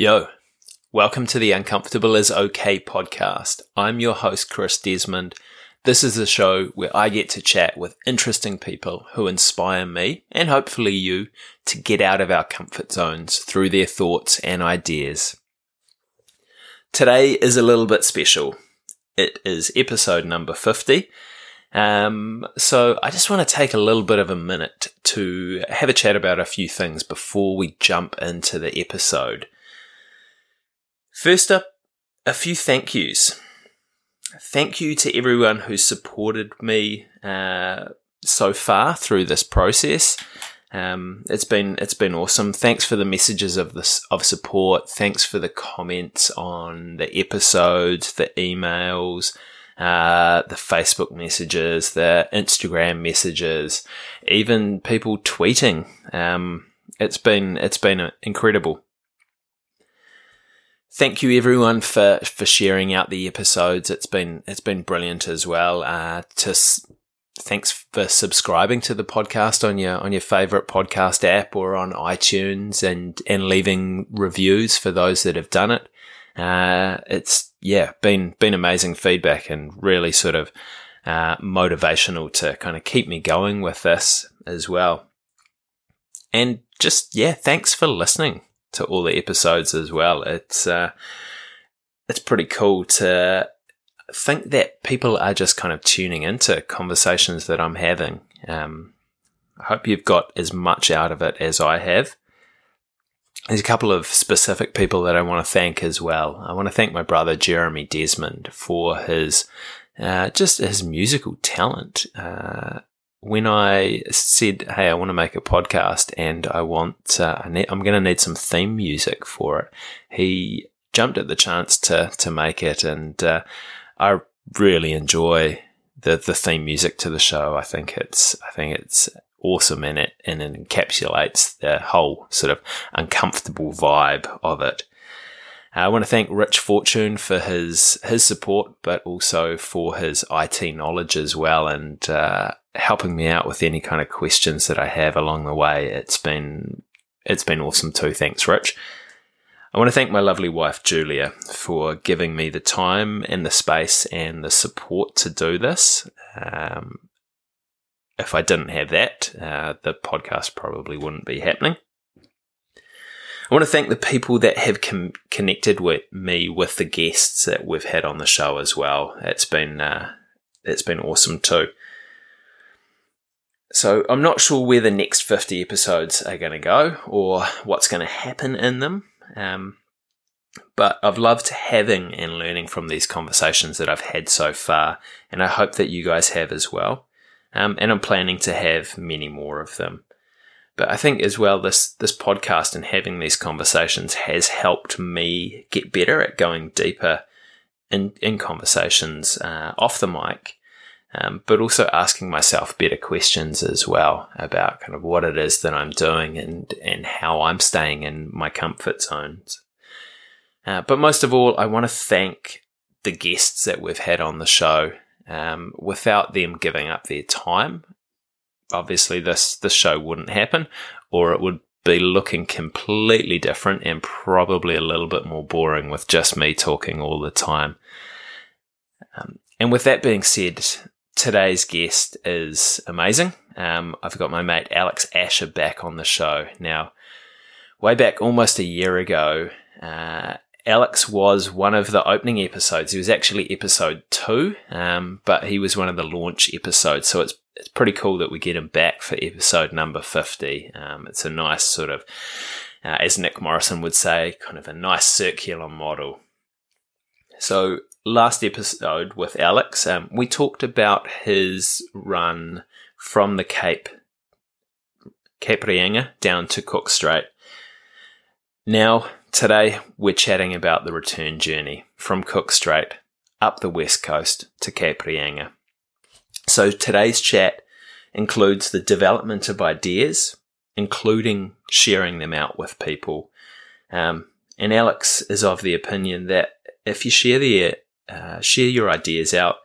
Yo, welcome to the Uncomfortable is Okay podcast. I'm your host, Chris Desmond. This is a show where I get to chat with interesting people who inspire me and hopefully you to get out of our comfort zones through their thoughts and ideas. Today is a little bit special. It is episode number 50. Um, so I just want to take a little bit of a minute to have a chat about a few things before we jump into the episode. First up, a few thank yous. Thank you to everyone who's supported me uh, so far through this process. Um, it's been it's been awesome. Thanks for the messages of this of support. Thanks for the comments on the episodes, the emails, uh, the Facebook messages, the Instagram messages, even people tweeting. Um, it's been it's been incredible thank you everyone for for sharing out the episodes. It's been it's been brilliant as well. Uh, to thanks for subscribing to the podcast on your on your favorite podcast app or on iTunes and and leaving reviews for those that have done it. Uh, it's yeah been been amazing feedback and really sort of uh, motivational to kind of keep me going with this as well. And just yeah, thanks for listening to all the episodes as well. It's uh, it's pretty cool to think that people are just kind of tuning into conversations that I'm having. Um, I hope you've got as much out of it as I have. There's a couple of specific people that I want to thank as well. I want to thank my brother Jeremy Desmond for his uh, just his musical talent. Uh, when I said, "Hey, I want to make a podcast and I want, uh, I am going to need some theme music for it," he jumped at the chance to to make it, and uh, I really enjoy the the theme music to the show. I think it's I think it's awesome in it, and it encapsulates the whole sort of uncomfortable vibe of it. I want to thank Rich Fortune for his his support, but also for his IT knowledge as well, and uh, helping me out with any kind of questions that I have along the way. It's been it's been awesome too. Thanks, Rich. I want to thank my lovely wife Julia for giving me the time and the space and the support to do this. Um, if I didn't have that, uh, the podcast probably wouldn't be happening. I want to thank the people that have com- connected with me with the guests that we've had on the show as well. It's been uh, it's been awesome too. So I'm not sure where the next 50 episodes are going to go or what's going to happen in them. Um, but I've loved having and learning from these conversations that I've had so far, and I hope that you guys have as well. Um, and I'm planning to have many more of them. But I think as well, this this podcast and having these conversations has helped me get better at going deeper in in conversations uh, off the mic, um, but also asking myself better questions as well about kind of what it is that I'm doing and and how I'm staying in my comfort zones. Uh, but most of all, I want to thank the guests that we've had on the show. Um, without them giving up their time obviously this this show wouldn't happen, or it would be looking completely different and probably a little bit more boring with just me talking all the time. Um, and with that being said, today's guest is amazing. Um, I've got my mate Alex Asher back on the show now. Way back almost a year ago, uh, Alex was one of the opening episodes. He was actually episode two, um, but he was one of the launch episodes. So it's it's pretty cool that we get him back for episode number 50. Um, it's a nice sort of, uh, as Nick Morrison would say, kind of a nice circular model. So, last episode with Alex, um, we talked about his run from the Cape, Cape Reinga down to Cook Strait. Now, today we're chatting about the return journey from Cook Strait up the west coast to Cape Reinga. So today's chat includes the development of ideas, including sharing them out with people. Um, and Alex is of the opinion that if you share the uh, share your ideas out,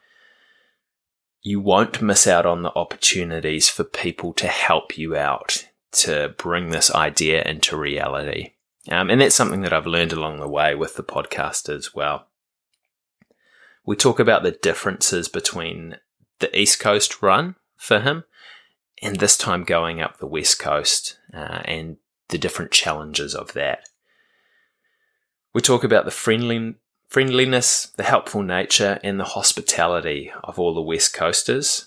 you won't miss out on the opportunities for people to help you out to bring this idea into reality. Um, and that's something that I've learned along the way with the podcast as well. We talk about the differences between the East Coast run for him and this time going up the West Coast uh, and the different challenges of that. We talk about the friendly, friendliness, the helpful nature, and the hospitality of all the West Coasters.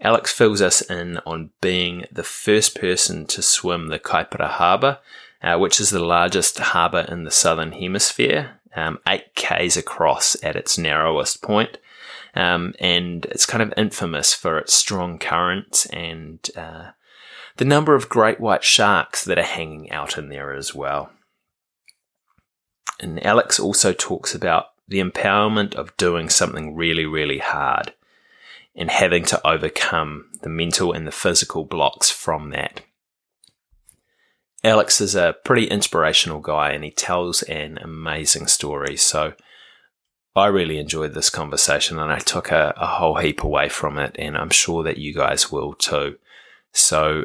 Alex fills us in on being the first person to swim the Kaipara Harbour, uh, which is the largest harbour in the southern hemisphere, um, 8 k's across at its narrowest point. Um, and it's kind of infamous for its strong currents and uh, the number of great white sharks that are hanging out in there as well. And Alex also talks about the empowerment of doing something really, really hard and having to overcome the mental and the physical blocks from that. Alex is a pretty inspirational guy and he tells an amazing story. So I really enjoyed this conversation and I took a, a whole heap away from it, and I'm sure that you guys will too. So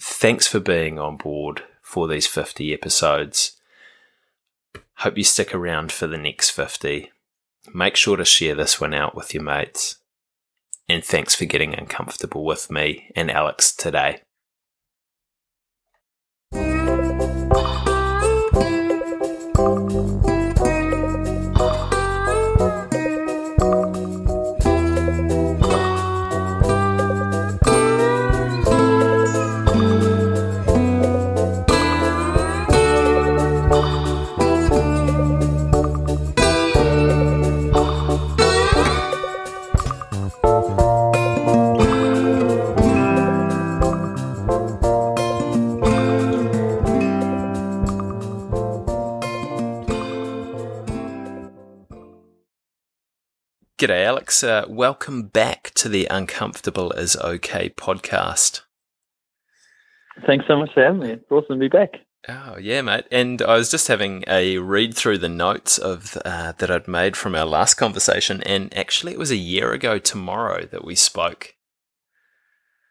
thanks for being on board for these 50 episodes. Hope you stick around for the next 50. Make sure to share this one out with your mates. And thanks for getting uncomfortable with me and Alex today. G'day, Alex. Uh, welcome back to the Uncomfortable is Okay podcast. Thanks so much for having me. It's awesome to be back. Oh yeah, mate. And I was just having a read through the notes of uh, that I'd made from our last conversation, and actually, it was a year ago tomorrow that we spoke.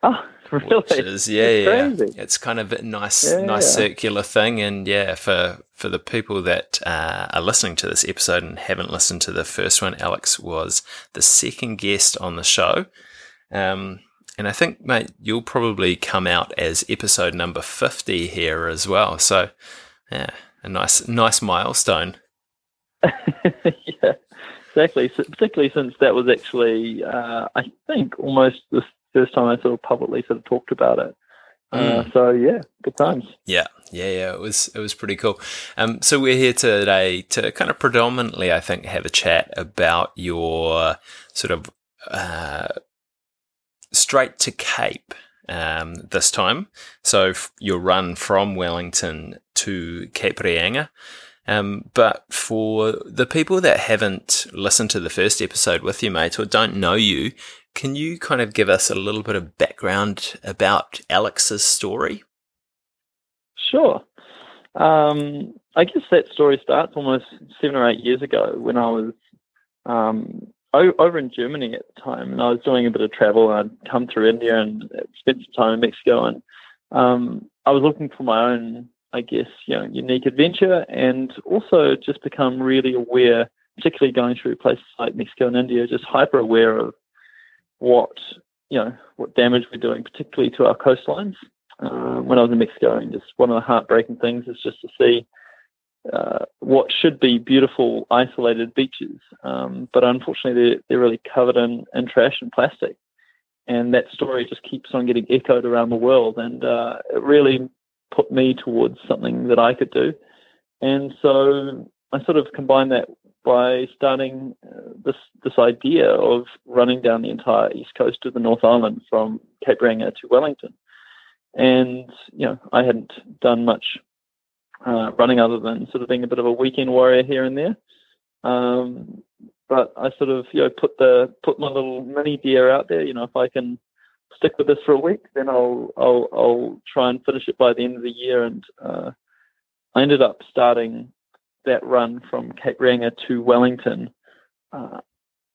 Oh, really? Which is yeah, yeah. It's kind of a nice, yeah, nice circular thing, and yeah, for for the people that uh, are listening to this episode and haven't listened to the first one, Alex was the second guest on the show. Um, and I think, mate, you'll probably come out as episode number fifty here as well. So, yeah, a nice, nice milestone. yeah, exactly. Particularly since that was actually, uh, I think, almost the first time I sort of publicly sort of talked about it. Uh, mm. so yeah, good times. Yeah, yeah, yeah. It was it was pretty cool. Um, so we're here today to kind of predominantly, I think, have a chat about your sort of uh, Strait to Cape um, this time. So f- your run from Wellington to Cape Reinga. Um, but for the people that haven't listened to the first episode with you, mate, or don't know you, can you kind of give us a little bit of background about Alex's story? Sure. Um, I guess that story starts almost seven or eight years ago when I was um, over in Germany at the time, and I was doing a bit of travel. And I'd come through India and spent some time in Mexico, and um, I was looking for my own, I guess, you know, unique adventure, and also just become really aware, particularly going through places like Mexico and India, just hyper aware of what you know what damage we're doing, particularly to our coastlines. Uh, when I was in Mexico, and just one of the heartbreaking things is just to see uh, what should be beautiful isolated beaches, um, but unfortunately they're, they're really covered in, in trash and plastic. And that story just keeps on getting echoed around the world, and uh, it really put me towards something that I could do. And so I sort of combined that by starting uh, this this idea of running down the entire east coast of the North Island from Cape Reinga to Wellington. And you know, I hadn't done much uh, running other than sort of being a bit of a weekend warrior here and there. Um, but I sort of you know put the put my little mini deer out there. You know, if I can stick with this for a week, then I'll I'll I'll try and finish it by the end of the year. And uh, I ended up starting that run from Cape Reinga to Wellington. Uh,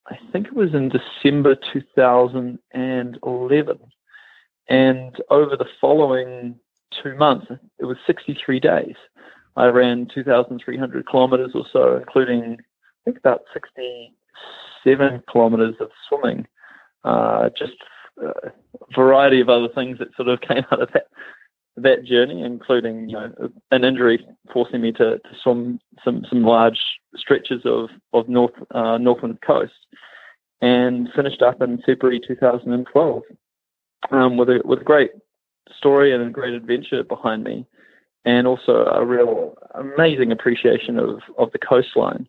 I think it was in December 2011. And over the following two months. It was 63 days. I ran 2,300 kilometers or so, including I think about 67 kilometers of swimming. Uh, just a variety of other things that sort of came out of that that journey, including you know an injury forcing me to, to swim some some large stretches of of North uh, Northland coast, and finished up in February 2012 um, with a with a great story and a great adventure behind me, and also a real amazing appreciation of of the coastline,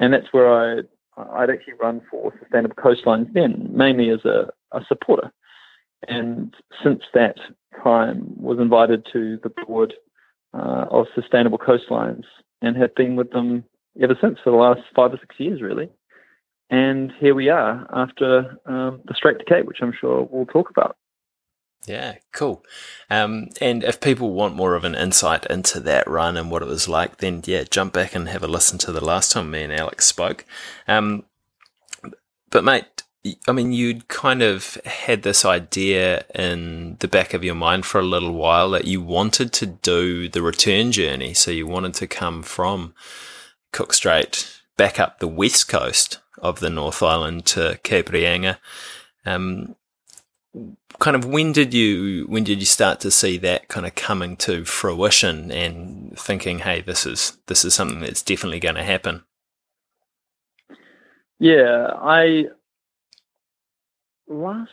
and that's where I I'd actually run for Sustainable Coastlines then, mainly as a, a supporter. And since that time, was invited to the board uh, of Sustainable Coastlines and have been with them ever since for the last five or six years, really. And here we are after um, the Strait to Cape, which I'm sure we'll talk about. Yeah, cool. Um, and if people want more of an insight into that run and what it was like, then yeah, jump back and have a listen to the last time me and Alex spoke. Um, but mate, I mean, you'd kind of had this idea in the back of your mind for a little while that you wanted to do the return journey. So you wanted to come from Cook Strait back up the west coast of the North Island to Cape Reinga. Um, kind of when did you when did you start to see that kind of coming to fruition and thinking, hey, this is this is something that's definitely going to happen? Yeah, I last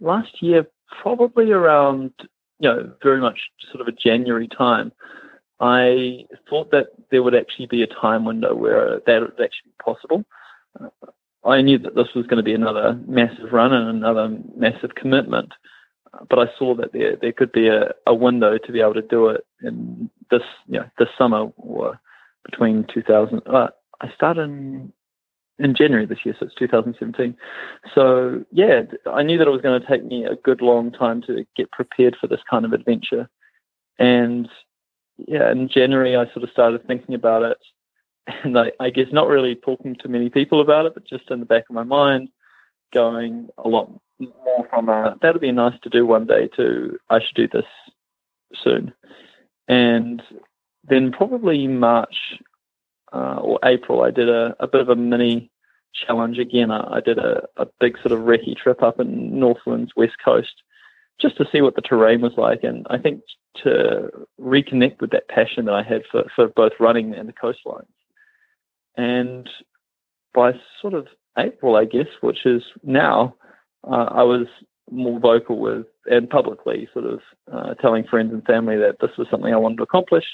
last year, probably around you know very much sort of a January time. I thought that there would actually be a time window where that would actually be possible. I knew that this was going to be another massive run and another massive commitment, but I saw that there there could be a, a window to be able to do it in this you know this summer or between 2000. Uh, I started in in January this year, so it's 2017. So yeah, I knew that it was going to take me a good long time to get prepared for this kind of adventure, and yeah, in January I sort of started thinking about it. And I, I, guess not really talking to many people about it, but just in the back of my mind, going a lot more from uh, a that'd be nice to do one day to I should do this soon, and then probably March uh, or April I did a, a bit of a mini challenge again. I, I did a, a big sort of recce trip up in Northland's west coast just to see what the terrain was like, and I think to reconnect with that passion that I had for, for both running and the coastlines. And by sort of April, I guess, which is now, uh, I was more vocal with and publicly sort of uh, telling friends and family that this was something I wanted to accomplish.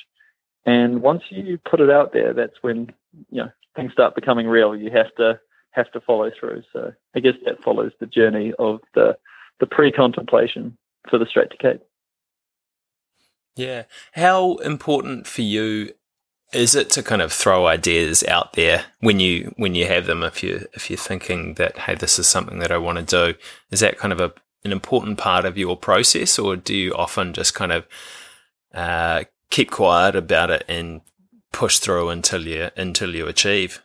And once you put it out there, that's when you know things start becoming real. You have to have to follow through. So I guess that follows the journey of the the pre-contemplation for the Strait to Cape. Yeah. How important for you is it to kind of throw ideas out there when you when you have them if you if you're thinking that hey this is something that I want to do is that kind of a an important part of your process or do you often just kind of uh, keep quiet about it and push through until you until you achieve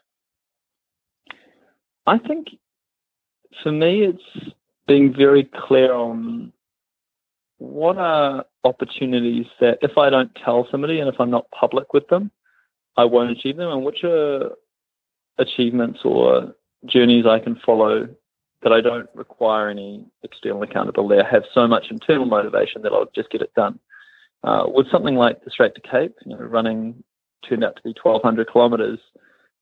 I think for me it's being very clear on what are opportunities that if I don't tell somebody and if I'm not public with them I won't achieve them, and which are achievements or journeys I can follow that I don't require any external accountability. I have so much internal motivation that I'll just get it done. Uh, with something like the Strait to Cape, you know, running turned out to be 1,200 kilometres,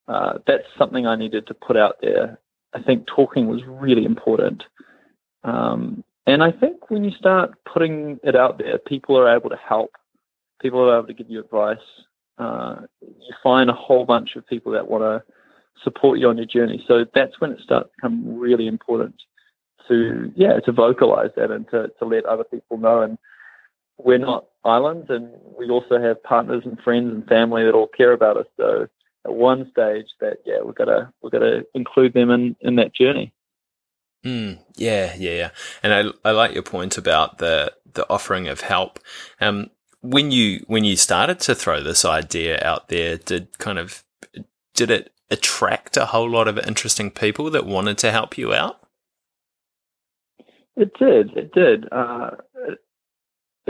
uh, that's something I needed to put out there. I think talking was really important. Um, and I think when you start putting it out there, people are able to help. People are able to give you advice uh, you find a whole bunch of people that want to support you on your journey. So that's when it starts to become really important to yeah to vocalize that and to, to let other people know. And we're not islands, and we also have partners and friends and family that all care about us. So at one stage, that yeah, we've got to we've got to include them in in that journey. Mm, yeah, yeah, yeah. And I, I like your point about the the offering of help. Um, when you when you started to throw this idea out there, did kind of did it attract a whole lot of interesting people that wanted to help you out? It did. It did. Uh,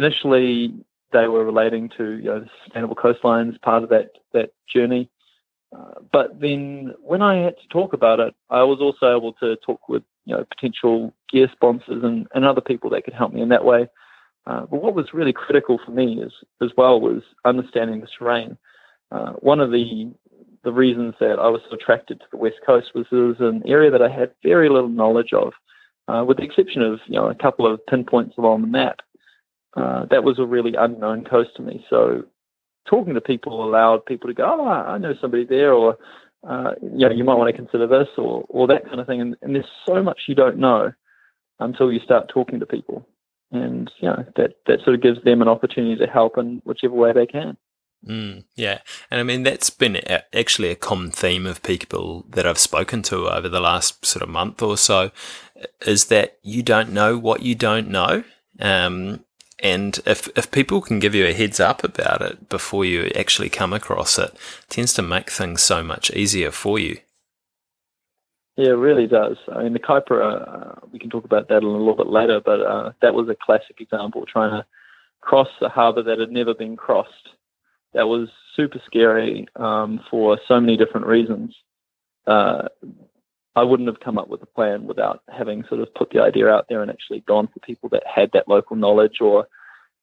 initially, they were relating to you know, sustainable coastlines part of that that journey. Uh, but then when I had to talk about it, I was also able to talk with you know potential gear sponsors and, and other people that could help me in that way. Uh, but what was really critical for me is, as well was understanding the terrain. Uh, one of the the reasons that I was attracted to the west coast was it was an area that I had very little knowledge of, uh, with the exception of you know a couple of pinpoints along the map. Uh, that was a really unknown coast to me. So talking to people allowed people to go, oh, I know somebody there, or uh, you know, you might want to consider this, or or that kind of thing. And, and there's so much you don't know until you start talking to people, and you know that that sort of gives them an opportunity to help in whichever way they can. Mm, yeah, and I mean that's been a, actually a common theme of people that I've spoken to over the last sort of month or so, is that you don't know what you don't know. Um, and if if people can give you a heads up about it before you actually come across it, it tends to make things so much easier for you. Yeah, it really does. I mean, the Kaipara, uh, we can talk about that a little bit later, but uh, that was a classic example trying to cross a harbour that had never been crossed. That was super scary um, for so many different reasons. Uh, I wouldn't have come up with a plan without having sort of put the idea out there and actually gone for people that had that local knowledge or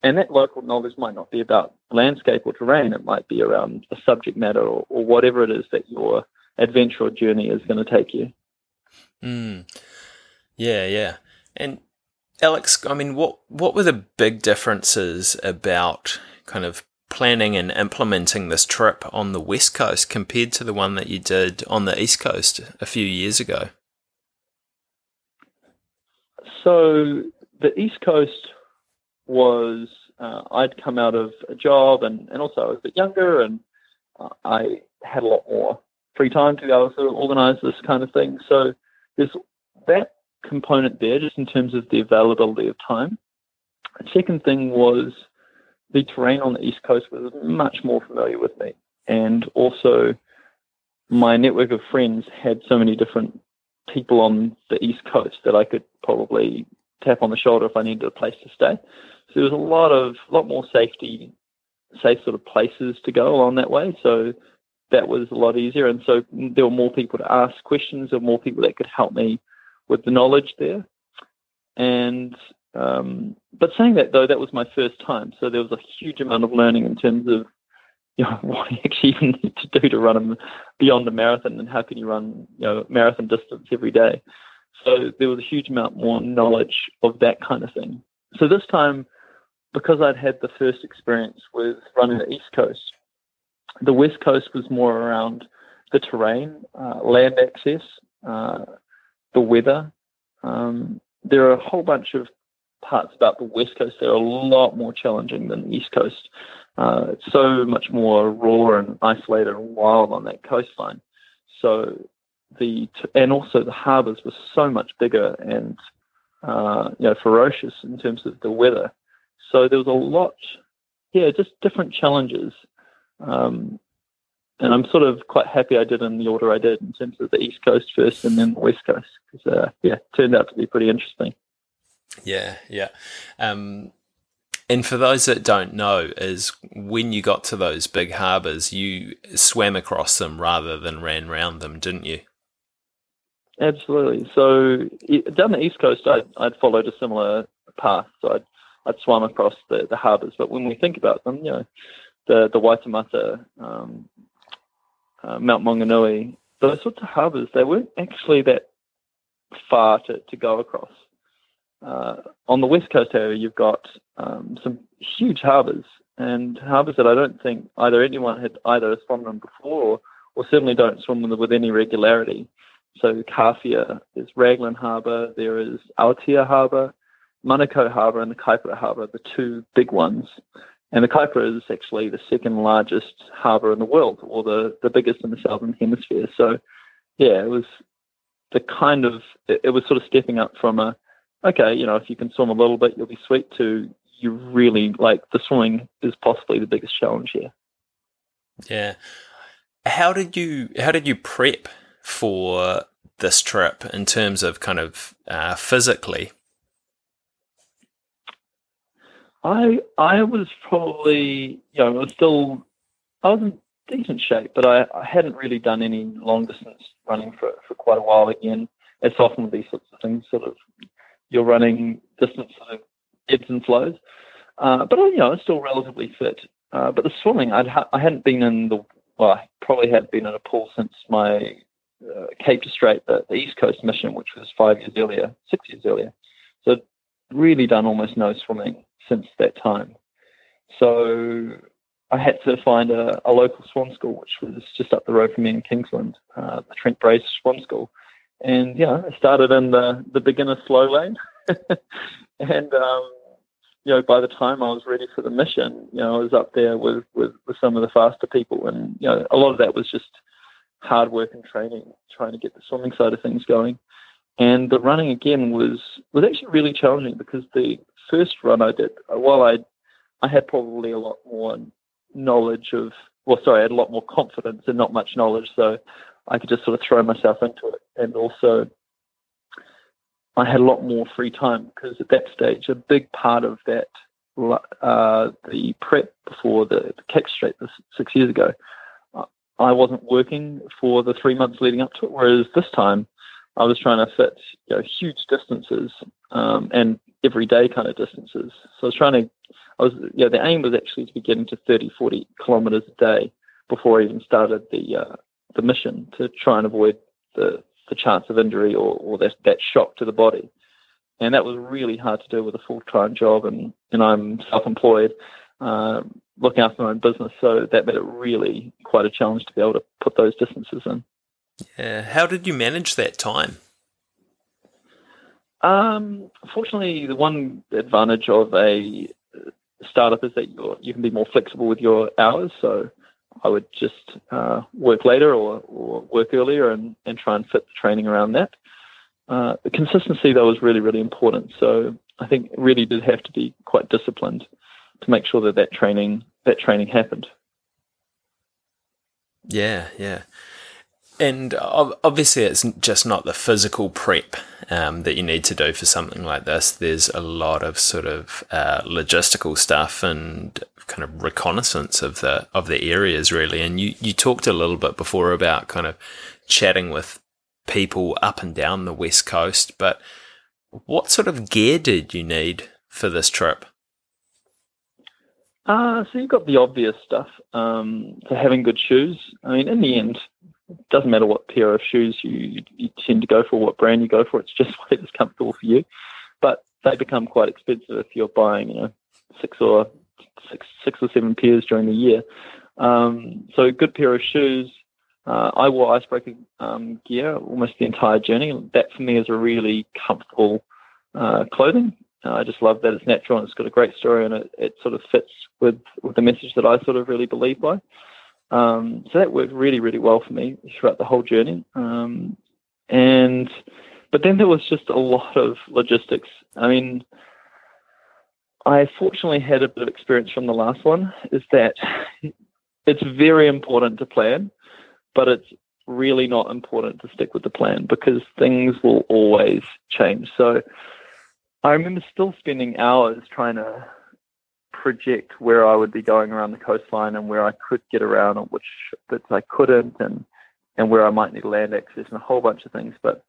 and that local knowledge might not be about landscape or terrain, it might be around a subject matter or, or whatever it is that your adventure or journey is going to take you. Mm. Yeah, yeah. And Alex, I mean, what what were the big differences about kind of planning and implementing this trip on the West Coast compared to the one that you did on the East Coast a few years ago? So, the East Coast was, uh, I'd come out of a job and, and also I was a bit younger and uh, I had a lot more free time to be able to sort of organize this kind of thing. So, there's that component there just in terms of the availability of time. The second thing was the terrain on the East Coast was much more familiar with me. And also, my network of friends had so many different people on the East Coast that I could probably tap on the shoulder if I needed a place to stay. So there was a lot of, lot more safety, safe sort of places to go along that way. So that was a lot easier. And so there were more people to ask questions, or more people that could help me with the knowledge there. And um, but saying that though, that was my first time, so there was a huge amount of learning in terms of you know what you actually even need to do to run a, beyond a marathon, and how can you run you know marathon distance every day. So there was a huge amount more knowledge of that kind of thing. So this time, because I'd had the first experience with running the East Coast, the West Coast was more around the terrain, uh, land access, uh, the weather. Um, there are a whole bunch of parts about the West Coast that are a lot more challenging than the East Coast. Uh, it's so much more raw and isolated and wild on that coastline. So the and also the harbours were so much bigger and uh, you know ferocious in terms of the weather. So there was a lot, yeah, just different challenges. Um, and I'm sort of quite happy I did in the order I did in terms of the East Coast first and then the West Coast because uh, yeah, it turned out to be pretty interesting. Yeah, yeah. Um, and for those that don't know, is when you got to those big harbours, you swam across them rather than ran round them, didn't you? Absolutely. So down the east coast, I'd, I'd followed a similar path. So I'd, I'd swum across the, the harbours. But when we think about them, you know, the the Waitemata, um, uh, Mount Maunganui, those sorts of harbours, they weren't actually that far to, to go across. Uh, on the west coast, however, you've got um, some huge harbours and harbours that I don't think either anyone had either swum them before or, certainly don't swim them with any regularity. So Kawhia, there's Raglan Harbour, there is Aotea Harbour, Manukau Harbour, and the Kaipara Harbour, the two big ones. And the Kaipara is actually the second largest harbour in the world, or the, the biggest in the southern hemisphere. So, yeah, it was the kind of it, it was sort of stepping up from a okay, you know, if you can swim a little bit, you'll be sweet too. you really like the swimming is possibly the biggest challenge here. Yeah. How did you how did you prep for this trip in terms of kind of uh, physically? I I was probably you know I was still I was in decent shape, but I, I hadn't really done any long distance running for for quite a while again. It's often with these sorts of things, sort of you're running distance sort of ebbs and flows. Uh, but you know, I was still relatively fit. Uh, but the swimming, I'd ha- I hadn't been in the well, I probably hadn't been in a pool since my uh, Cape to Strait, the, the East Coast mission, which was five years earlier, six years earlier. So really done almost no swimming since that time. So I had to find a, a local swim school, which was just up the road from me in Kingsland, uh, the Trent Bray Swim School. And yeah, I started in the, the beginner slow lane. and um, you know, by the time I was ready for the mission, you know, I was up there with, with, with some of the faster people. And, you know, a lot of that was just hard work and training, trying to get the swimming side of things going. And the running again was was actually really challenging because the first run I did, while I I had probably a lot more knowledge of, well, sorry, I had a lot more confidence and not much knowledge, so I could just sort of throw myself into it. And also, I had a lot more free time because at that stage, a big part of that, uh, the prep before the, the Strait six years ago, I wasn't working for the three months leading up to it. Whereas this time, I was trying to fit you know, huge distances um, and everyday kind of distances. So I was trying to, I was, yeah, the aim was actually to be getting to 30, 40 kilometers a day before I even started the uh, the mission to try and avoid the the chance of injury or, or that, that shock to the body. And that was really hard to do with a full time job, and, and I'm self employed, uh, looking after my own business. So that made it really quite a challenge to be able to put those distances in. Yeah. How did you manage that time? Um, fortunately, the one advantage of a startup is that you you can be more flexible with your hours. So I would just uh, work later or, or work earlier and, and try and fit the training around that. Uh, the consistency, though, was really, really important. So I think really did have to be quite disciplined to make sure that that training that training happened. Yeah, yeah. And obviously, it's just not the physical prep um, that you need to do for something like this. There's a lot of sort of uh, logistical stuff and kind of reconnaissance of the of the areas, really. And you you talked a little bit before about kind of chatting with people up and down the west coast. But what sort of gear did you need for this trip? Uh, so you've got the obvious stuff. Um, having good shoes. I mean, in the end, doesn't matter what pair of shoes you, you tend to go for, what brand you go for. It's just whatever's comfortable for you. But they become quite expensive if you're buying, you know, six or six, six or seven pairs during the year. Um, so a good pair of shoes. Uh, I wore icebreaker um, gear almost the entire journey. That for me is a really comfortable uh, clothing. Uh, I just love that it's natural and it's got a great story and it, it sort of fits with, with the message that I sort of really believe by. Um, so that worked really, really well for me throughout the whole journey. Um, and but then there was just a lot of logistics. I mean, I fortunately had a bit of experience from the last one. Is that it's very important to plan, but it's really not important to stick with the plan because things will always change. So I remember still spending hours trying to project where I would be going around the coastline and where I could get around and which bits I couldn't and and where I might need land access and a whole bunch of things. But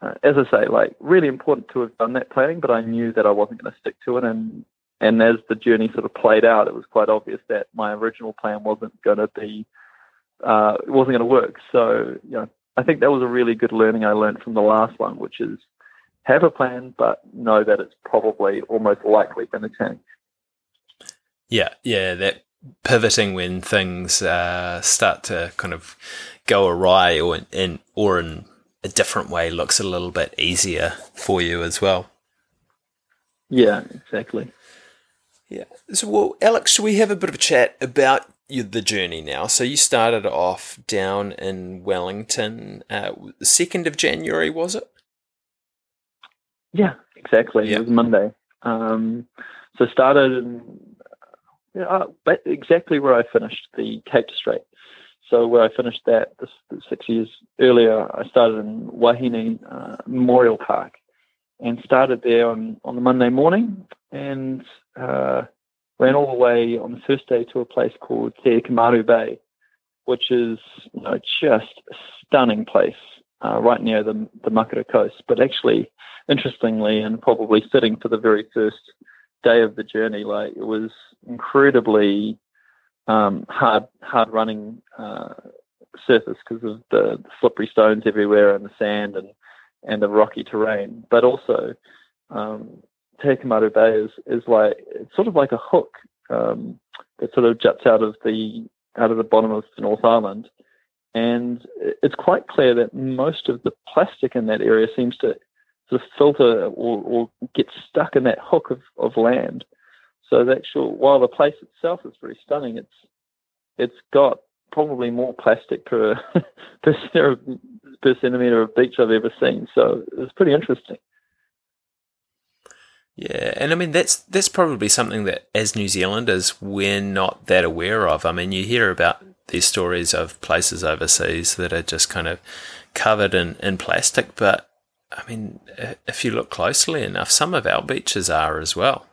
uh, as I say, like really important to have done that planning, but I knew that I wasn't going to stick to it. And and as the journey sort of played out, it was quite obvious that my original plan wasn't going to be uh, it wasn't going to work. So you know, I think that was a really good learning I learned from the last one, which is have a plan, but know that it's probably almost likely going to change. Yeah, yeah, that pivoting when things uh, start to kind of go awry or in or in a different way looks a little bit easier for you as well. Yeah, exactly. Yeah. So, well, Alex, should we have a bit of a chat about you, the journey now? So, you started off down in Wellington, uh, second of January, was it? Yeah, exactly. Yeah. It was Monday. Um, so started in uh, exactly where I finished the Cape Strait. So where I finished that this, six years earlier, I started in Wahine uh, Memorial Park, and started there on, on the Monday morning and uh, ran all the way on the first day to a place called Te Kamaru Bay, which is you know, just a stunning place uh, right near the, the Makara coast. But actually, interestingly and probably fitting for the very first day of the journey, like it was incredibly um, hard hard running uh, surface because of the, the, slippery stones everywhere and the sand and and the rocky terrain. But also, um, Te Kamaru Bay is, is like it's sort of like a hook um, that sort of juts out of the out of the bottom of the North Island, and it's quite clear that most of the plastic in that area seems to sort of filter or, or get stuck in that hook of, of land. So the actual while the place itself is very stunning, it's it's got probably more plastic per per, per centimeter of beach I've ever seen. So it's pretty interesting. Yeah, and I mean that's that's probably something that as New Zealanders we're not that aware of. I mean, you hear about these stories of places overseas that are just kind of covered in, in plastic, but I mean, if you look closely enough, some of our beaches are as well.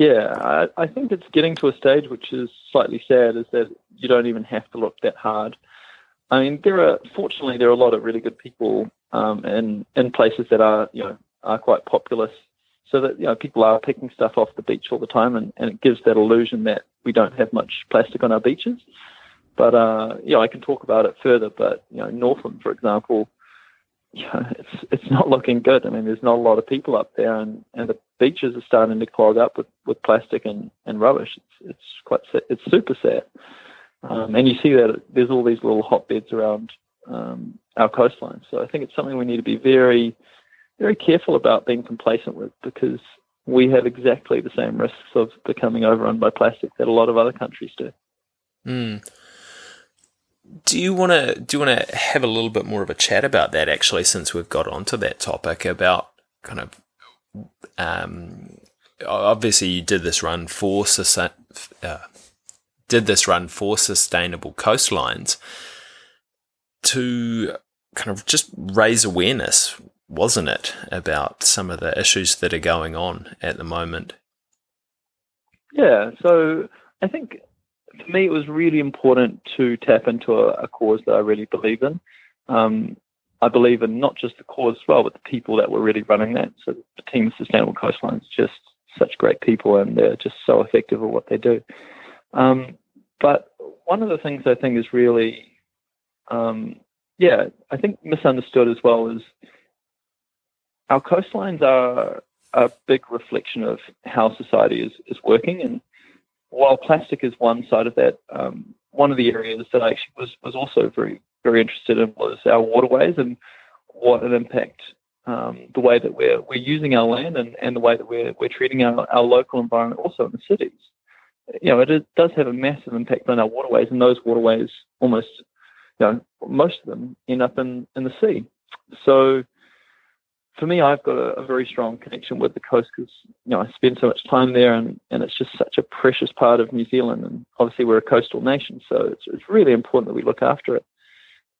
Yeah, I, I think it's getting to a stage which is slightly sad, is that you don't even have to look that hard. I mean, there are fortunately there are a lot of really good people um, in in places that are you know are quite populous, so that you know people are picking stuff off the beach all the time, and, and it gives that illusion that we don't have much plastic on our beaches. But uh, yeah, I can talk about it further. But you know, Northland, for example, yeah, it's it's not looking good. I mean, there's not a lot of people up there, and, and the beaches are starting to clog up with, with plastic and, and rubbish. It's it's quite it's super sad. Um, and you see that there's all these little hotbeds around um, our coastline. So I think it's something we need to be very very careful about being complacent with because we have exactly the same risks of becoming overrun by plastic that a lot of other countries do. Mm. Do you want to do you want to have a little bit more of a chat about that actually, since we've got onto that topic about kind of um, obviously you did this run for uh, did this run for sustainable coastlines to kind of just raise awareness wasn't it, about some of the issues that are going on at the moment? Yeah, so I think for me it was really important to tap into a, a cause that I really believe in. Um, I believe in not just the cause as well, but the people that were really running that. So the team of Sustainable Coastlines, just such great people, and they're just so effective at what they do. Um, but one of the things I think is really, um, yeah, I think misunderstood as well is our coastlines are a big reflection of how society is, is working. And while plastic is one side of that, um, one of the areas that I actually was, was also very, very interested in was our waterways and what an impact um, the way that we're, we're using our land and, and the way that we're, we're treating our, our local environment also in the cities. You know, it is, does have a massive impact on our waterways, and those waterways almost, you know, most of them end up in, in the sea. So, for me, I've got a, a, very strong connection with the coast because you know I spend so much time there, and, and it's just such a precious part of New Zealand. And obviously, we're a coastal nation, so it's it's really important that we look after it.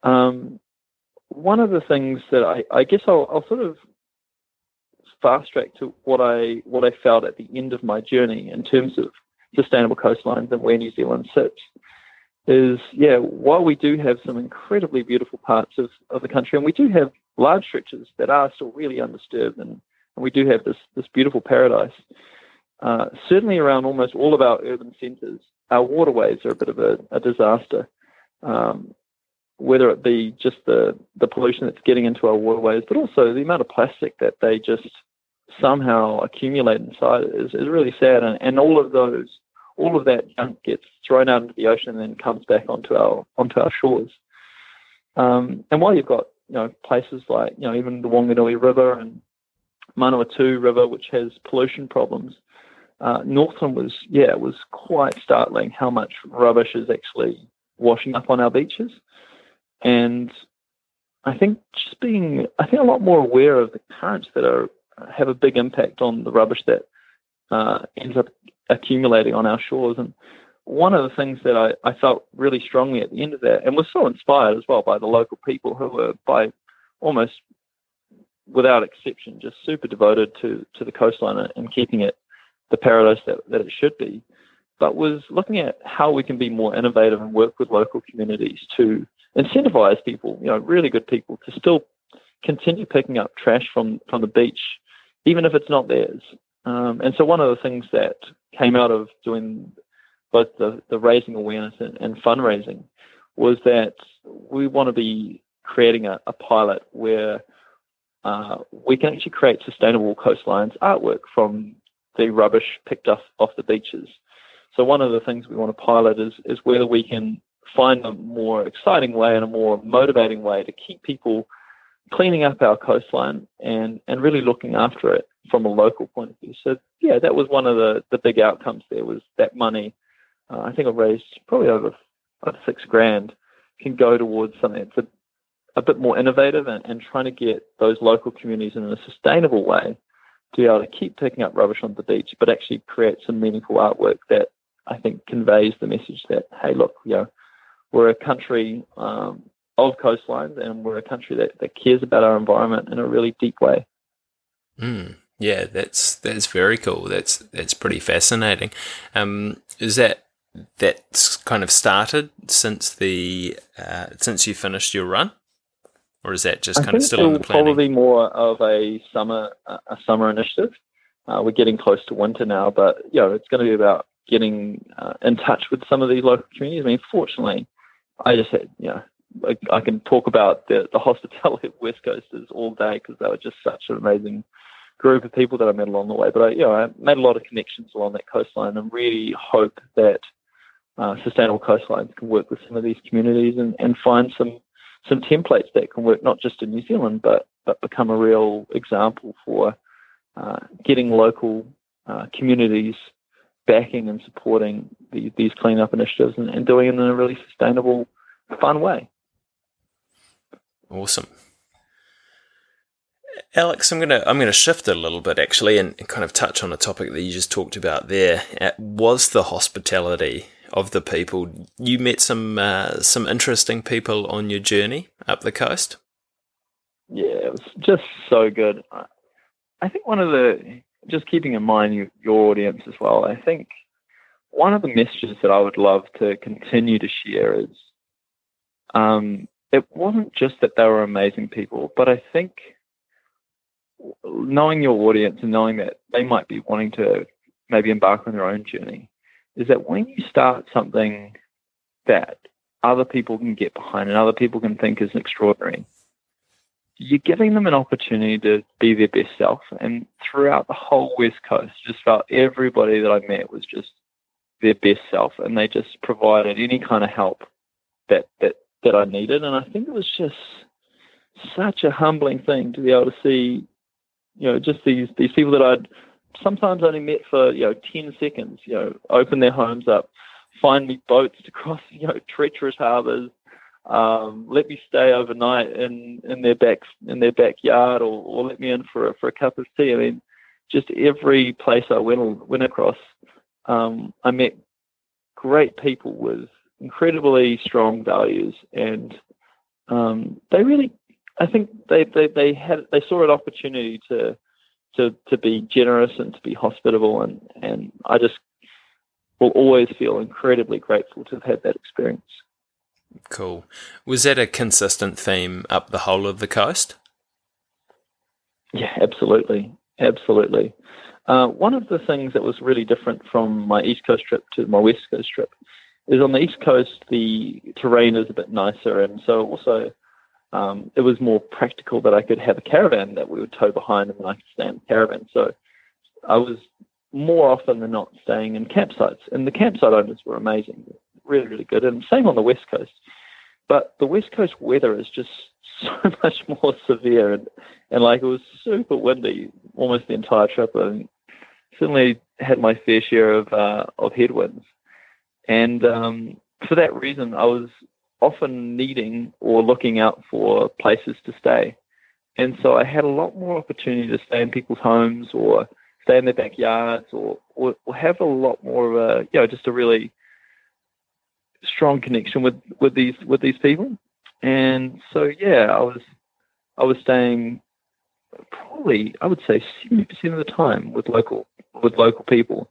Um, one of the things that I, I guess I'll, I'll sort of fast track to what I what I felt at the end of my journey in terms of sustainable coastlines and where New Zealand sits is yeah, while we do have some incredibly beautiful parts of, of the country, and we do have large stretches that are still really undisturbed, and, and we do have this this beautiful paradise. Uh, certainly, around almost all of our urban centres, our waterways are a bit of a, a disaster. Um, whether it be just the the pollution that's getting into our waterways, but also the amount of plastic that they just somehow accumulate inside is, is really sad. And, and all of those, all of that junk gets thrown out into the ocean and then comes back onto our onto our shores. Um, and while you've got you know places like you know even the Wanganui River and Manawatu River, which has pollution problems. Uh, Northland was yeah it was quite startling how much rubbish is actually washing up on our beaches, and I think just being I think a lot more aware of the currents that are have a big impact on the rubbish that uh, ends up accumulating on our shores and one of the things that I, I felt really strongly at the end of that, and was so inspired as well by the local people who were by almost without exception, just super devoted to to the coastline and keeping it the paradise that, that it should be. But was looking at how we can be more innovative and work with local communities to incentivize people, you know, really good people, to still continue picking up trash from from the beach, even if it's not theirs. Um, and so one of the things that came out of doing both the, the raising awareness and, and fundraising was that we want to be creating a, a pilot where uh, we can actually create sustainable coastlines artwork from the rubbish picked up off the beaches. So one of the things we want to pilot is is whether we can find a more exciting way and a more motivating way to keep people cleaning up our coastline and and really looking after it from a local point of view. So yeah, that was one of the the big outcomes. There was that money. Uh, I think I raised probably over, over six grand can go towards something that's a, a bit more innovative and, and trying to get those local communities in a sustainable way to be able to keep picking up rubbish on the beach, but actually create some meaningful artwork that I think conveys the message that hey, look, you know, we're a country um, of coastlines and we're a country that, that cares about our environment in a really deep way. Mm, yeah, that's that's very cool. That's that's pretty fascinating. Um, is that that's kind of started since the uh, since you finished your run, or is that just kind of still in the planning? Probably more of a summer a summer initiative. Uh, we're getting close to winter now, but you know it's going to be about getting uh, in touch with some of these local communities. I mean, fortunately, I just had you know I, I can talk about the, the hospitality West Coasters all day because they were just such an amazing group of people that I met along the way. But I, you know, I made a lot of connections along that coastline and really hope that uh, sustainable coastlines can work with some of these communities and, and find some some templates that can work not just in New Zealand but but become a real example for uh, getting local uh, communities backing and supporting the, these cleanup initiatives and, and doing it in a really sustainable, fun way. Awesome. Alex, I'm gonna I'm gonna shift it a little bit actually, and, kind of touch on a topic that you just talked about there. Uh, was the hospitality of the people? You met some uh, some interesting people on your journey up the coast. Yeah, it was just so good. I think one of the just keeping in mind your, your audience as well. I think one of the messages that I would love to continue to share is um, it wasn't just that they were amazing people, but I think knowing your audience and knowing that they might be wanting to maybe embark on their own journey is that when you start something that other people can get behind and other people can think is extraordinary, you're giving them an opportunity to be their best self. And throughout the whole West Coast, just felt everybody that I met was just their best self, and they just provided any kind of help that that that I needed. And I think it was just such a humbling thing to be able to see, you know, just these these people that I'd sometimes only met for you know ten seconds, you know, open their homes up, find me boats to cross you know treacherous harbours, um, let me stay overnight in, in their back in their backyard, or, or let me in for a, for a cup of tea. I mean, just every place I went went across, um, I met great people with incredibly strong values, and um, they really, I think they, they they had they saw an opportunity to to to be generous and to be hospitable, and and I just will always feel incredibly grateful to have had that experience. Cool. Was that a consistent theme up the whole of the coast? Yeah, absolutely. Absolutely. Uh, one of the things that was really different from my East Coast trip to my West Coast trip is on the East Coast, the terrain is a bit nicer. And so also, um, it was more practical that I could have a caravan that we would tow behind and I could stay in the caravan. So I was more often than not staying in campsites. And the campsite owners were amazing really, really good. And same on the West Coast. But the West Coast weather is just so much more severe. And, and like it was super windy almost the entire trip. And certainly had my fair share of, uh, of headwinds. And um, for that reason, I was often needing or looking out for places to stay. And so I had a lot more opportunity to stay in people's homes or stay in their backyards or, or, or have a lot more of a, you know, just a really strong connection with with these with these people, and so yeah, I was I was staying probably I would say seventy percent of the time with local with local people,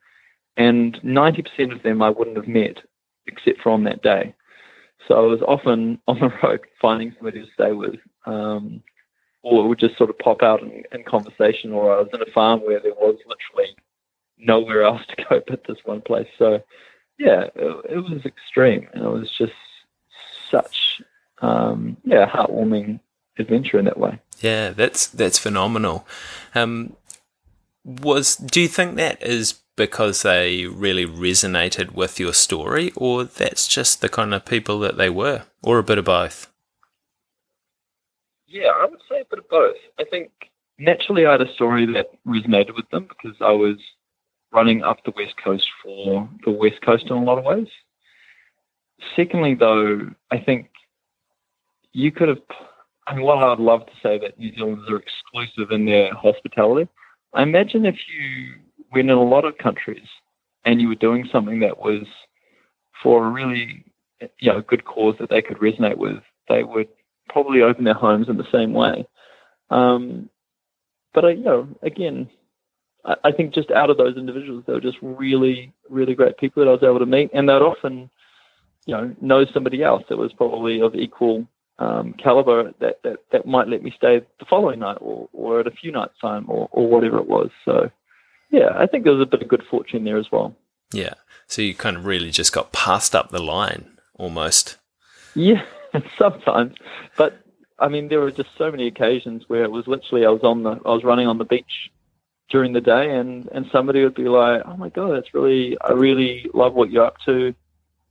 and ninety percent of them I wouldn't have met except for on that day. So I was often on the road finding somebody to stay with, um, or it would just sort of pop out in, in conversation. Or I was in a farm where there was literally nowhere else to go but this one place. So yeah, it, it was extreme, and it was just such um, yeah heartwarming adventure in that way. Yeah, that's that's phenomenal. Um, was do you think that is because they really resonated with your story, or that's just the kind of people that they were, or a bit of both? Yeah, I would say a bit of both. I think naturally I had a story that resonated with them because I was running up the west coast for the west coast in a lot of ways. Secondly, though, I think you could have. I mean, while I would love to say that New Zealanders are exclusive in their hospitality, I imagine if you went in a lot of countries and you were doing something that was for a really, you know, good cause that they could resonate with, they would probably open their homes in the same way. Um, but I, you know, again, I, I think just out of those individuals, they were just really, really great people that I was able to meet, and they'd often, you know, know somebody else that was probably of equal um, caliber that, that that might let me stay the following night or, or at a few nights time or, or whatever it was. So yeah, I think there was a bit of good fortune there as well. Yeah. So you kind of really just got passed up the line almost. Yeah, sometimes. But I mean there were just so many occasions where it was literally I was on the I was running on the beach during the day and, and somebody would be like, Oh my god, that's really I really love what you're up to